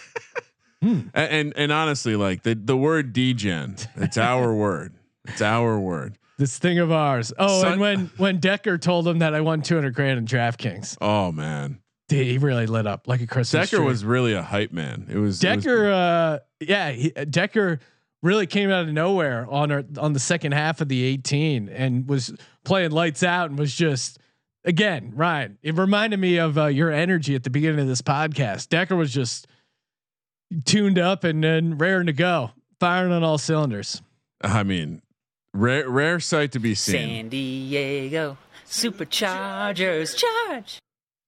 and, and and honestly, like the the word degen, it's our word. It's our word.
This thing of ours. Oh,
Son-
and when when Decker told him that I won 200 grand in DraftKings,
Oh man,
dude, he really lit up like a Christmas
Decker
tree.
was really a hype man. It was it was-
Decker. uh, yeah, he, Decker really came out of nowhere on our, on the second half of the 18 and was playing lights out and was just again, Ryan. It reminded me of uh, your energy at the beginning of this podcast. Decker was just tuned up and then raring to go, firing on all cylinders.
I mean, rare rare sight to be seen.
San Diego Superchargers charge.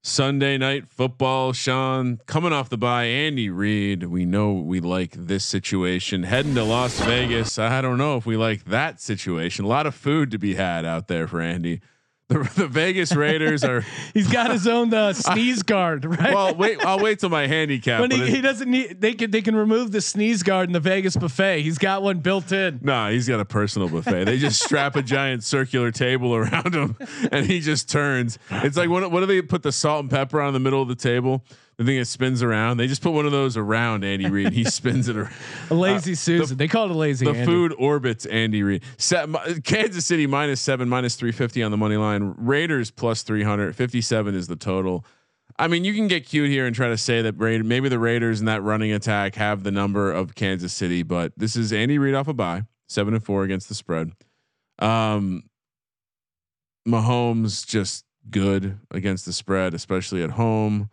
Sunday night football, Sean coming off the bye. Andy Reid, we know we like this situation. Heading to Las Vegas, I don't know if we like that situation. A lot of food to be had out there for Andy. The, the Vegas Raiders are.
He's got his own uh, sneeze guard, right?
Well, wait. I'll wait till my handicap.
when
but
he, he doesn't need, they can they can remove the sneeze guard in the Vegas buffet. He's got one built in.
Nah, he's got a personal buffet. They just strap a giant circular table around him, and he just turns. It's like what, what do they put the salt and pepper on the middle of the table? The thing that spins around. They just put one of those around Andy Reid. He spins it around.
A lazy Susan. they call it a lazy.
Uh, The
Andy.
food orbits Andy Reid. Set, Kansas City minus seven, minus 350 on the money line. Raiders plus 300. 57 is the total. I mean, you can get cute here and try to say that Raid, maybe the Raiders and that running attack have the number of Kansas City, but this is Andy Reid off a bye, seven and four against the spread. Um, Mahomes just good against the spread, especially at home.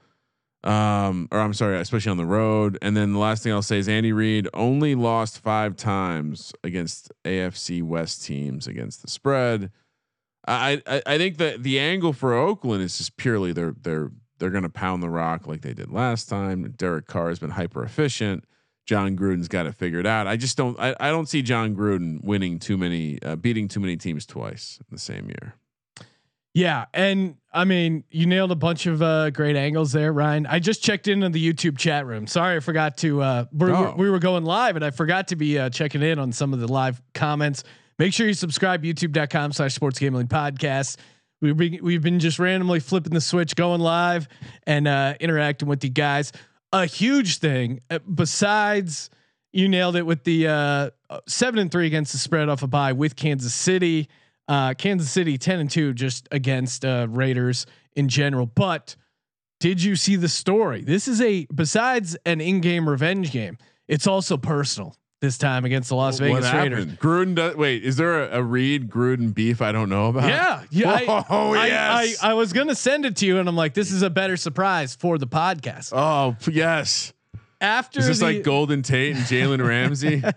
Um, or I'm sorry, especially on the road. And then the last thing I'll say is Andy Reid only lost five times against AFC West teams against the spread. I I, I think that the angle for Oakland is just purely they're they're they're going to pound the rock like they did last time. Derek Carr has been hyper efficient. Jon Gruden's got it figured out. I just don't. I, I don't see Jon Gruden winning too many, uh, beating too many teams twice in the same year.
Yeah, and I mean, you nailed a bunch of uh, great angles there, Ryan. I just checked in into the YouTube chat room. Sorry, I forgot to. Uh, we,
Oh.
we were going live, and I forgot to be uh, checking in on some of the live comments. Make sure you subscribe YouTube.com/slash Sports Gambling Podcast. We've been, we've been just randomly flipping the switch, going live, and uh, interacting with you guys. A huge thing uh, besides you nailed it with the uh, seven and three against the spread off a bye with Kansas City. Uh, Kansas City ten and two just against uh, Raiders in general. But did you see the story? This is a besides an in-game revenge game. It's also personal this time against the Las Vegas
what
Raiders.
happened? Gruden. Does, wait, is there a, a Reid Gruden beef I don't know about?
Yeah, yeah. I,
Oh,
I-
yes.
I, I was gonna send it to you, and I'm like, this is a better surprise for the podcast.
Oh yes.
After
Is this
the,
like Golden Tate and Jalen Ramsey?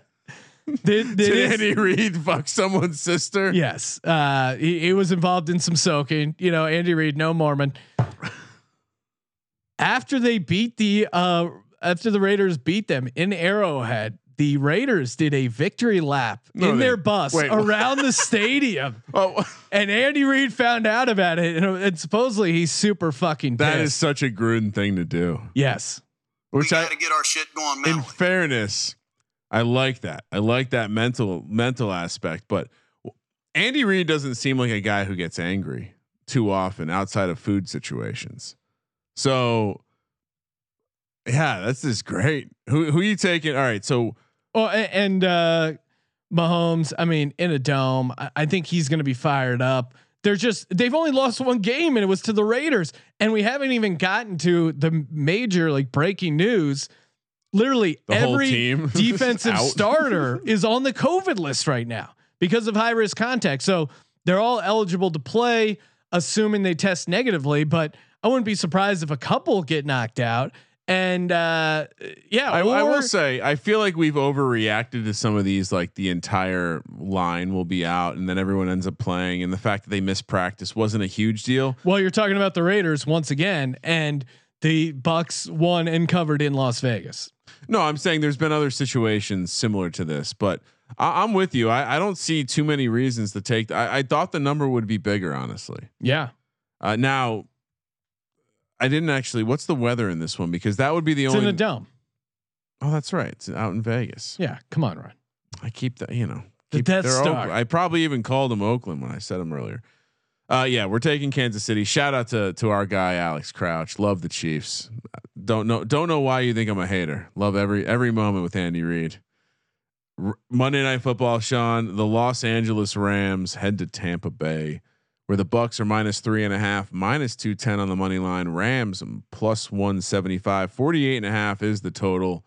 did, did
Did Andy Reid fuck someone's sister?
Yes, uh, he, he was involved in some soaking. You know, Andy Reid, no Mormon. After they beat the uh, after the Raiders beat them in Arrowhead, the Raiders did a victory lap
No,
in
they-
their bus
wait,
around the stadium,
Oh,
and Andy Reid found out about it, and, and supposedly he's super fucking.
that is
pissed.
such a Gruden thing to do.
yes.
Which
we
I,
got to get our shit going
in fairness, I like that. I like that mental mental aspect. But Andy Reid doesn't seem like a guy who gets angry too often outside of food situations. So, yeah, that's just great. Who who you taking? All right, so
Well, a- and uh, Mahomes, I mean, in a dome, I, I think he's going to be fired up. They're just they've only lost one game and it was to the Raiders, and we haven't even gotten to the major like breaking news. Literally
The whole
every
team
defensive starter is on the COVID list right now because of high risk contact. So they're all eligible to play, assuming they test negatively. But I wouldn't be surprised if a couple get knocked out. And uh, yeah,
I, I will say I feel like we've overreacted to some of these. Like the entire line will be out, and then everyone ends up playing, and the fact that they missed practice wasn't a huge deal.
Well, you're talking about the Raiders once again, and the Bucks won and covered in Las Vegas.
No, I'm saying there's been other situations similar to this, but I, I'm with you. I, I don't see too many reasons to take. I, I thought the number would be bigger, honestly.
Yeah,
Uh, now, I didn't actually. What's the weather in this one? Because that would be the only
it's
only.
in a dome.
oh, that's right. It's out in Vegas.
Yeah, come on, Ron.
I keep that. You know,
The
keep,
Death Star.
Oakland. I probably even called them Oakland when I said them earlier. Uh, yeah, we're taking Kansas City. Shout out to to our guy Alex Crouch. Love the Chiefs. Don't know don't know why you think I'm a hater. Love every every moment with Andy Reid. R- Monday Night Football, Sean. The Los Angeles Rams head to Tampa Bay, where the Bucks are minus three and a half, minus two ten on the money line. Rams plus one seventy five. Forty eight and a half is the total.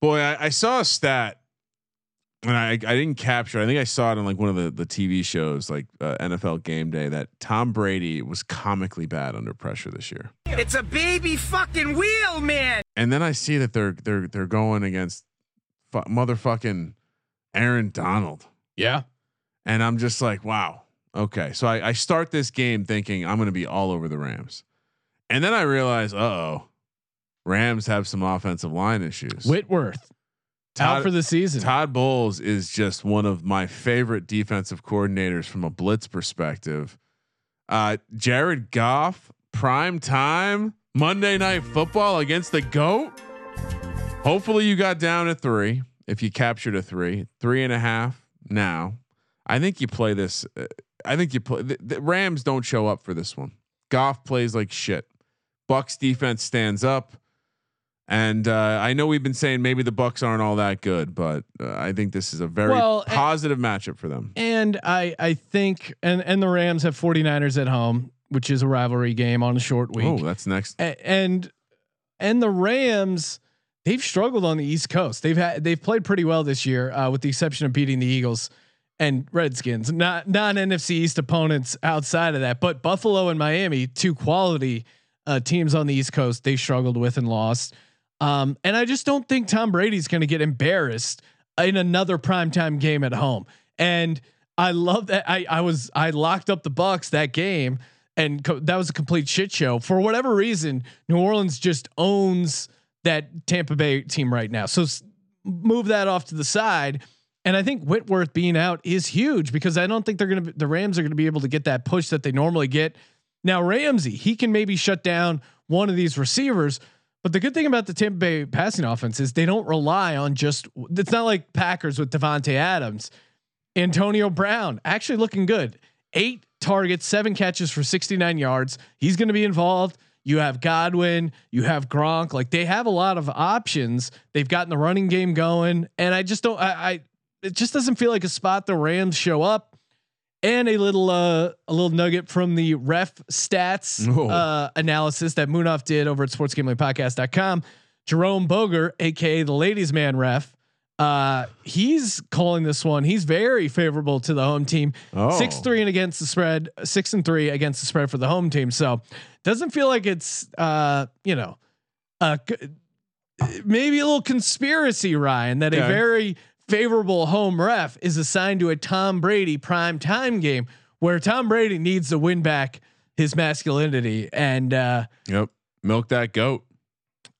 Boy, I, I saw a stat and I, I didn't capture. it. I think I saw it on like one of the the TV shows, like uh, NFL Game Day, that Tom Brady was comically bad under pressure this year.
It's a baby fucking wheel, man.
And then I see that they're they're they're going against fu- motherfucking Aaron Donald,
Yeah,
and I'm just like, wow, okay. So I, I start this game thinking I'm going to be all over the Rams, and then I realize, uh oh, Rams have some offensive line issues.
Whitworth out
Todd-
for the season.
Todd Bowles is just one of my favorite defensive coordinators from a blitz perspective. Uh, Jared Goff, prime time Monday night football against the GOAT. Hopefully, you got down to three. If you captured a three, three and a half now, I think you play this. Uh, I think you play. The, the Rams don't show up for this one. Goff plays like shit. Bucks defense stands up. And uh, I know we've been saying maybe the Bucks aren't all that good, but uh, I think this is a very
Well, and-
positive matchup for them.
And I I think and and the Rams have 49ers at home, which is a rivalry game on a short week.
Oh, that's next.
A- and and the Rams they've struggled on the East Coast. They've had they've played pretty well this year, uh, with the exception of beating the Eagles and Redskins, not non NFC East opponents outside of that. But Buffalo and Miami, two quality uh, teams on the East Coast, they struggled with and lost. Um, and I just don't think Tom Brady's going to get embarrassed in another primetime game at home. And I love that. I I was I locked up the Bucks that game, and co- that was a complete shit show. For whatever reason, New Orleans just owns that Tampa Bay team right now. So s- move that off to the side. And I think Whitworth being out is huge because I don't think they're gonna the Rams are gonna be able to get that push that they normally get. Now Ramsey, he can maybe shut down one of these receivers. But the good thing about the Tampa Bay passing offense is they don't rely on just. It's not like Packers with Davante Adams. Antonio Brown actually looking good. Eight targets, seven catches for 69 yards. He's going to be involved. You have Godwin, you have Gronk. Like they have a lot of options. They've gotten the running game going, and I just don't. I, I it just doesn't feel like a spot the Rams show up. And a little uh, a little nugget from the ref stats uh, analysis that Moonoff did over at sportsgamblingpodcast.com. Jerome Boger, aka the ladies man ref, uh, he's calling this one. He's very favorable to the home team.
Oh.
Six three and against the spread, six and three against the spread for the home team. So doesn't feel like it's uh, you know, uh, maybe a little conspiracy, Ryan, that a very favorable home ref is assigned to a Tom Brady prime time game where Tom Brady needs to win back his masculinity. And uh,
Yep. Milk that goat.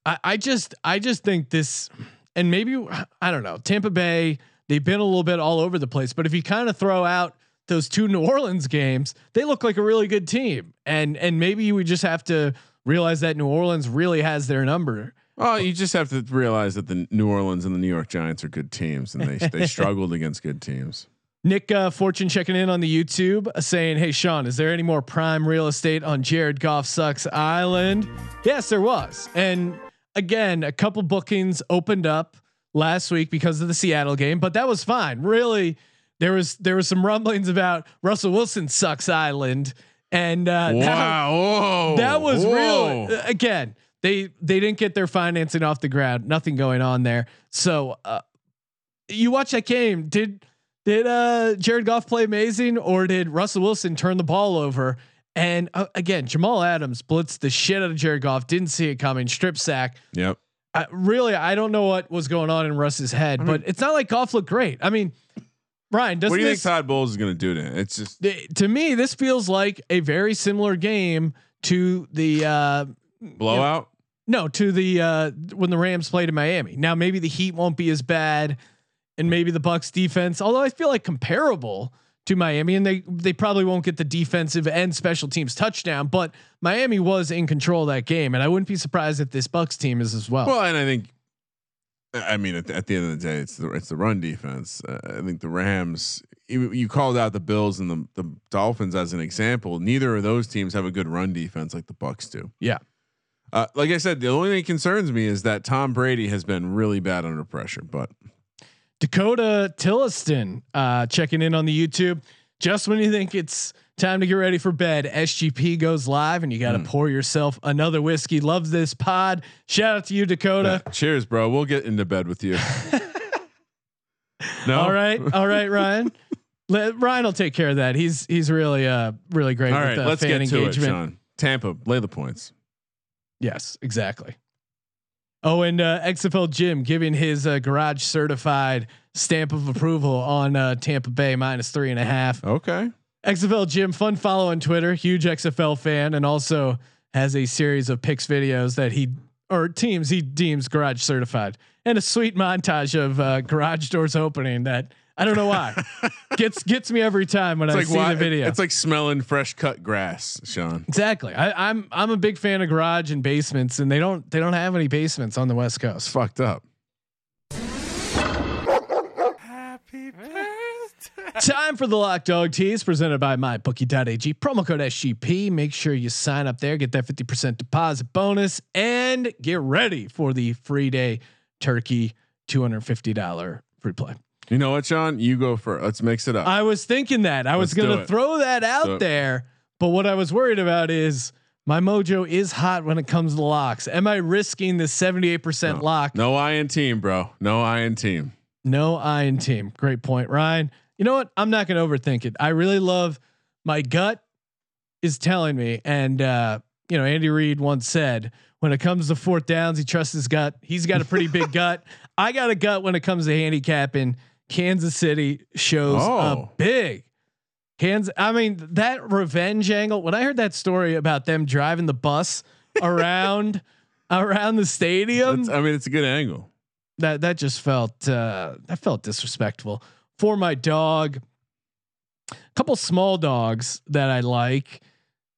I, I just I just think this and maybe I don't know, Tampa Bay, they've been a little bit all over the place, but if you kind of throw out those two New Orleans games, they look like a really good team. And and maybe we just have to realize that New Orleans really has their number.
Well, you just have to realize that the New Orleans and the New York Giants are good teams, and they they struggled against good teams.
Nick uh, Fortune checking in on the YouTube uh, saying, Hey, Sean, is there any more prime real estate on Jared Goff Sucks Island? Yes, there was. And again, a couple bookings opened up last week because of the Seattle game, but that was fine. Really, there was there was some rumblings about Russell Wilson Sucks Island. And uh, that-
Wow! Whoa!
that was
Whoa.
real. Uh, Again, they they didn't get their financing off the ground. Nothing going on there. So uh, you watch that game. Did did uh, Jared Goff play amazing, or did Russell Wilson turn the ball over? And uh, again, Jamal Adams blitzed the shit out of Jared Goff. Didn't see it coming. Strip sack.
Yep.
I, really, I don't know what was going on in Russ's head, but it's not like Goff looked great. I mean, Ryan, doesn't
What do you
this,
think Todd Bowles is going to do to it? It's just
to me this feels like a very similar game to the uh,
blowout.
No, to the uh when the Rams played in Miami. Now maybe the Heat won't be as bad, and maybe the Bucks defense, although I feel like comparable to Miami, and they they probably won't get the defensive and special teams touchdown, but Miami was in control that game, and I wouldn't be surprised if this Bucks team is as well.
Well, and I think, I mean, at the, at the end of the day, it's the it's the run defense. Uh, I think the Rams. You, you called out the Bills and the the Dolphins as an example. Neither of those teams have a good run defense like the Bucks do.
yeah,
Uh, like I said, the only thing that concerns me is that Tom Brady has been really bad under pressure. But
Dakota Tilliston uh, checking in on the YouTube. Just when you think it's time to get ready for bed, SGP goes live, and you got to pour yourself another whiskey. Love this pod. Shout out to you, Dakota.
uh, cheers, bro. We'll get into bed with you. no,
All right, all right, Ryan. Let, Ryan will take care of that. He's he's really uh really great.
All
with
right, let's get to it,
engagement.
Sean. Tampa, lay the points.
Yes, exactly. Oh, and uh, XFL Jim giving his uh, garage certified stamp of approval on uh, Tampa Bay minus three and a half.
Okay.
XFL Jim, fun follow on Twitter, huge XFL fan, and also has a series of picks videos that he or teams he deems garage certified, and a sweet montage of uh, garage doors opening that I don't know why gets gets me every time when
It's
I
like
see
why-
the video.
It's like smelling fresh cut grass, Sean.
exactly. I, I'm I'm a big fan of garage and basements, and they don't they don't have any basements on the West
It's
Coast.
fucked up. Happy birthday.
Time for the Lock Dog Tease presented by MyBookie.ag. Promo code SGP. Make sure you sign up there, get that 50% deposit bonus, and get ready for the free day turkey $250 free play.
You know what, Sean? You go first. Let's mix it up.
I was thinking that. I was
Let's do
going to throw that out
it.
there, but what I was worried about is my mojo is hot when it comes to locks. Am I risking the 78% lock?
no I in team, bro. No I in team.
No iron team. Great point, Ryan. You know what? I'm not going to overthink it. I really love my gut is telling me, and uh, you know, Andy Reid once said, when it comes to fourth downs, he trusts his gut. He's got a pretty big gut. I got a gut when it comes to handicapping. Kansas City shows
Oh.
up big. Kansas. I mean, that revenge angle. When I heard that story about them driving the bus around around the stadium,
That's, I mean, it's a good angle.
that that just felt uh that felt disrespectful for my dog a couple small dogs that i like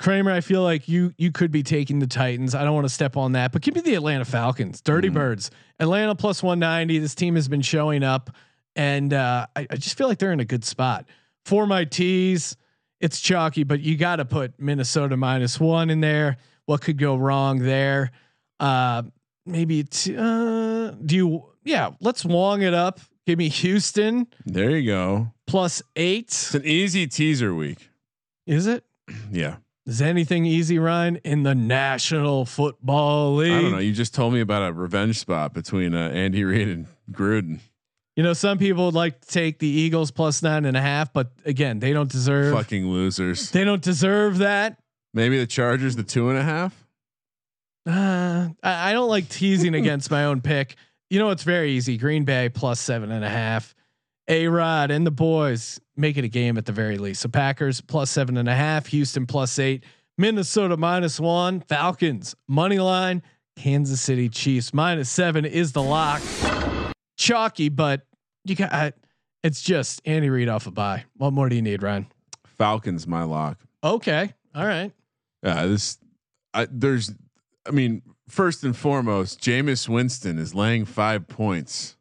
kramer i feel like you you could be taking the titans i don't want to step on that but give me the atlanta falcons dirty birds atlanta plus 190 this team has been showing up and uh I, I just feel like they're in a good spot for my tees it's chalky but you got to put minnesota minus one in there what could go wrong there uh maybe it's uh do you yeah let's wong it up give me houston
There you go.
plus eight
It's an easy teaser week.
is it
Yeah.
is anything easy ryan in the national football league
I don't know. You just told me about a revenge spot between uh, Andy Reid and Gruden.
You know some people would like to take the eagles plus nine and a half but again they don't deserve
Fucking losers.
they don't deserve that
Maybe the Chargers, the two and a half.
uh, I, I don't like teasing against my own pick you know it's very easy green bay plus seven and a half A Rod and the boys make it a game at the very least. So Packers plus seven and a half, Houston plus eight, Minnesota minus one, Falcons money line, Kansas City Chiefs minus seven is the lock. Chalky, but you got it's just Andy Reid off a bye. What more do you need, Ryan?
Falcons, my lock.
Okay, all right.
Yeah, this. I, there's. I mean, first and foremost, Jameis Winston is laying five points.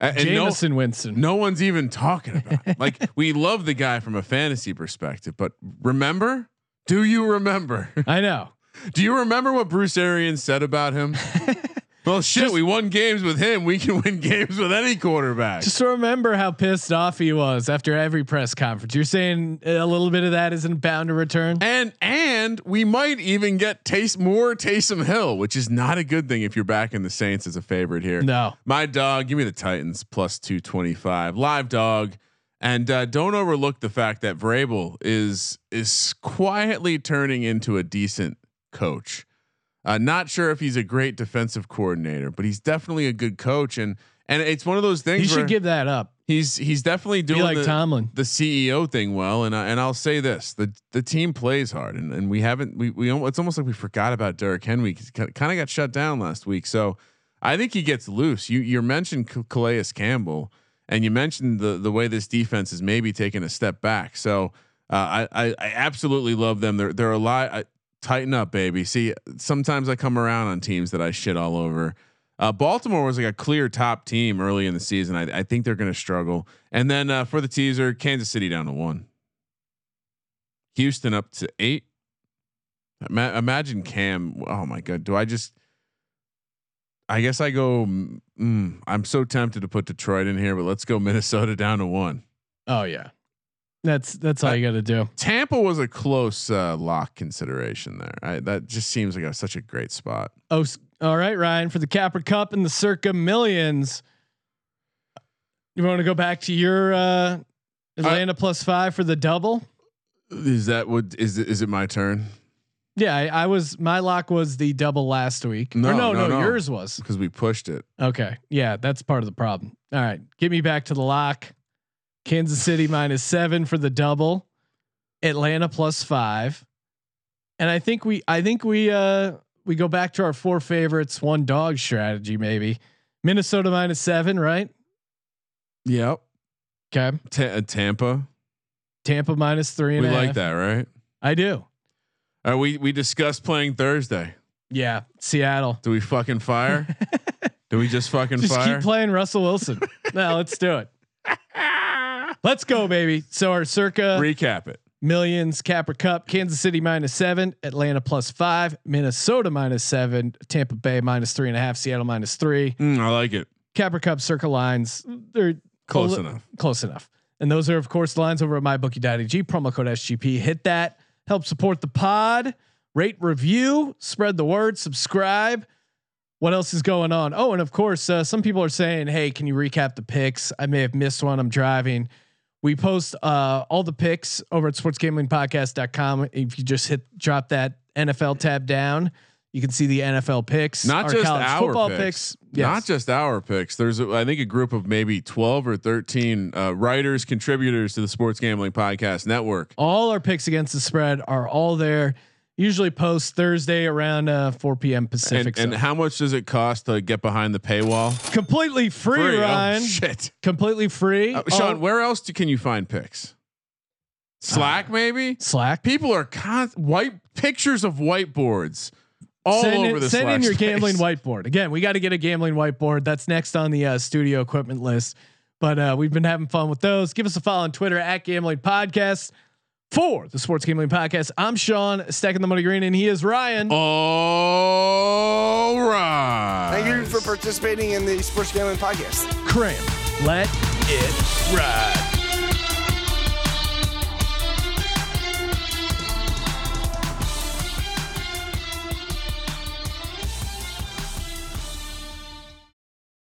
And, no,
Winston.
no one's even talking about it. Like we love the guy from a fantasy perspective, but remember? Do you remember?
I know.
Do you remember what Bruce Arians said about him? well, shit, we won games with him. We can win games with any quarterback.
Just remember how pissed off he was after every press conference. You're saying a little bit of that isn't bound to return.
and and we might even get taste more Taysom Hill, which is not a good thing if you're backing the Saints as a favorite here.
No.
My dog, give me the Titans plus 225. Live dog. And uh, don't overlook the fact that Vrabel is is quietly turning into a decent coach. Uh, not sure if he's a great defensive coordinator, but he's definitely a good coach. And and it's one of those things.
He should give that up.
he's he's definitely doing
Be like
the,
Tomlin.
the CEO thing well. And I, and I'll say this: the the team plays hard, and, and we haven't we we it's almost like we forgot about Derrick Henry. Kind of got shut down last week, so I think he gets loose. You you mentioned Calais Campbell, and you mentioned the the way this defense is maybe taking a step back. So uh, I, I I absolutely love them. They're they're a lot. I, tighten up, baby. See, sometimes I come around on teams that I shit all over. Uh, Baltimore was like a clear top team early in the season. I, I think they're going to struggle. And then uh, for the teaser, Kansas City down to one, Houston up to eight. Ima- imagine Cam. Oh my god, do I just? I guess I go. Mm, I'm so tempted to put Detroit in here, but let's go Minnesota down to one.
Oh yeah. That's that's all
I-
you got to do.
Tampa was a close uh, lock consideration there. I, that just seems like a, such a great spot.
Oh, all right, Ryan, for the Capra Cup and the Circa Millions. You want to go back to your uh, Atlanta plus five for the double?
Is that what is it, is it my turn?
Yeah, I, I was. My lock was the double last week.
No,
no,
no,
no. yours was.
Because we pushed it.
Okay, yeah, that's part of the problem. All right, get me back to the lock. Kansas City minus seven for the double. Atlanta plus five, and I think we. I think we. uh We go back to our four favorites, one dog strategy, maybe. Minnesota minus seven, right?
Yep.
Okay.
Ta- uh, Tampa.
Tampa minus three and
We like
half.
that, right?
I do.
Uh, we we discussed playing Thursday.
Yeah, Seattle.
Do we fucking fire? do we just fucking
Just
fire?
keep playing Russell Wilson. no, let's do it. Let's go, baby. So our circa
Recap it.
millions Capra Cup, Kansas City minus seven, Atlanta plus five, Minnesota minus seven, Tampa Bay minus three and a half, Seattle minus three.
Mm, I like it.
Capra Cup circa lines, they're
Close
li-
enough.
Close enough. And those are, of course, the lines over at mybookie.ag, promo code SGP. Hit that. Help support the pod. Rate, review, spread the word, subscribe. What else is going on? Oh, and of course, uh, some people are saying, "Hey, can you recap the picks?" I may have missed one. I'm driving. We post uh, all the picks over at sportsgamblingpodcast.com. If you just hit drop that NFL tab down, you can see the NFL picks,
Not
our
just
college
our
football
picks.
picks.
Not just our picks. There's, a, I think, a group of maybe 12 or 13 uh, writers, contributors to the Sports Gambling Podcast Network.
all our picks against the spread are all there. Usually post Thursday around uh, 4 p.m. Pacific.
And, and how much does it cost to get behind the paywall?
completely free,
Free. Oh,
Ryan.
shit.
completely free.
Uh, Sean,
Oh,
where else do, can you find picks? Slack, maybe.
Slack.
People are con- white pictures of whiteboards all
send
over
in,
the
send
Slack
in your
space.
gambling whiteboard. Again, we got to get a gambling whiteboard. That's next on the uh, studio equipment list. But uh, we've been having fun with those. Give us a follow on Twitter at Gambling Podcast for the Sports Gambling Podcast. I'm Sean, stacking the money green, and he is Ryan.
All right.
Thank you for participating in the Sports Gambling Podcast.
Cram. Let it ride.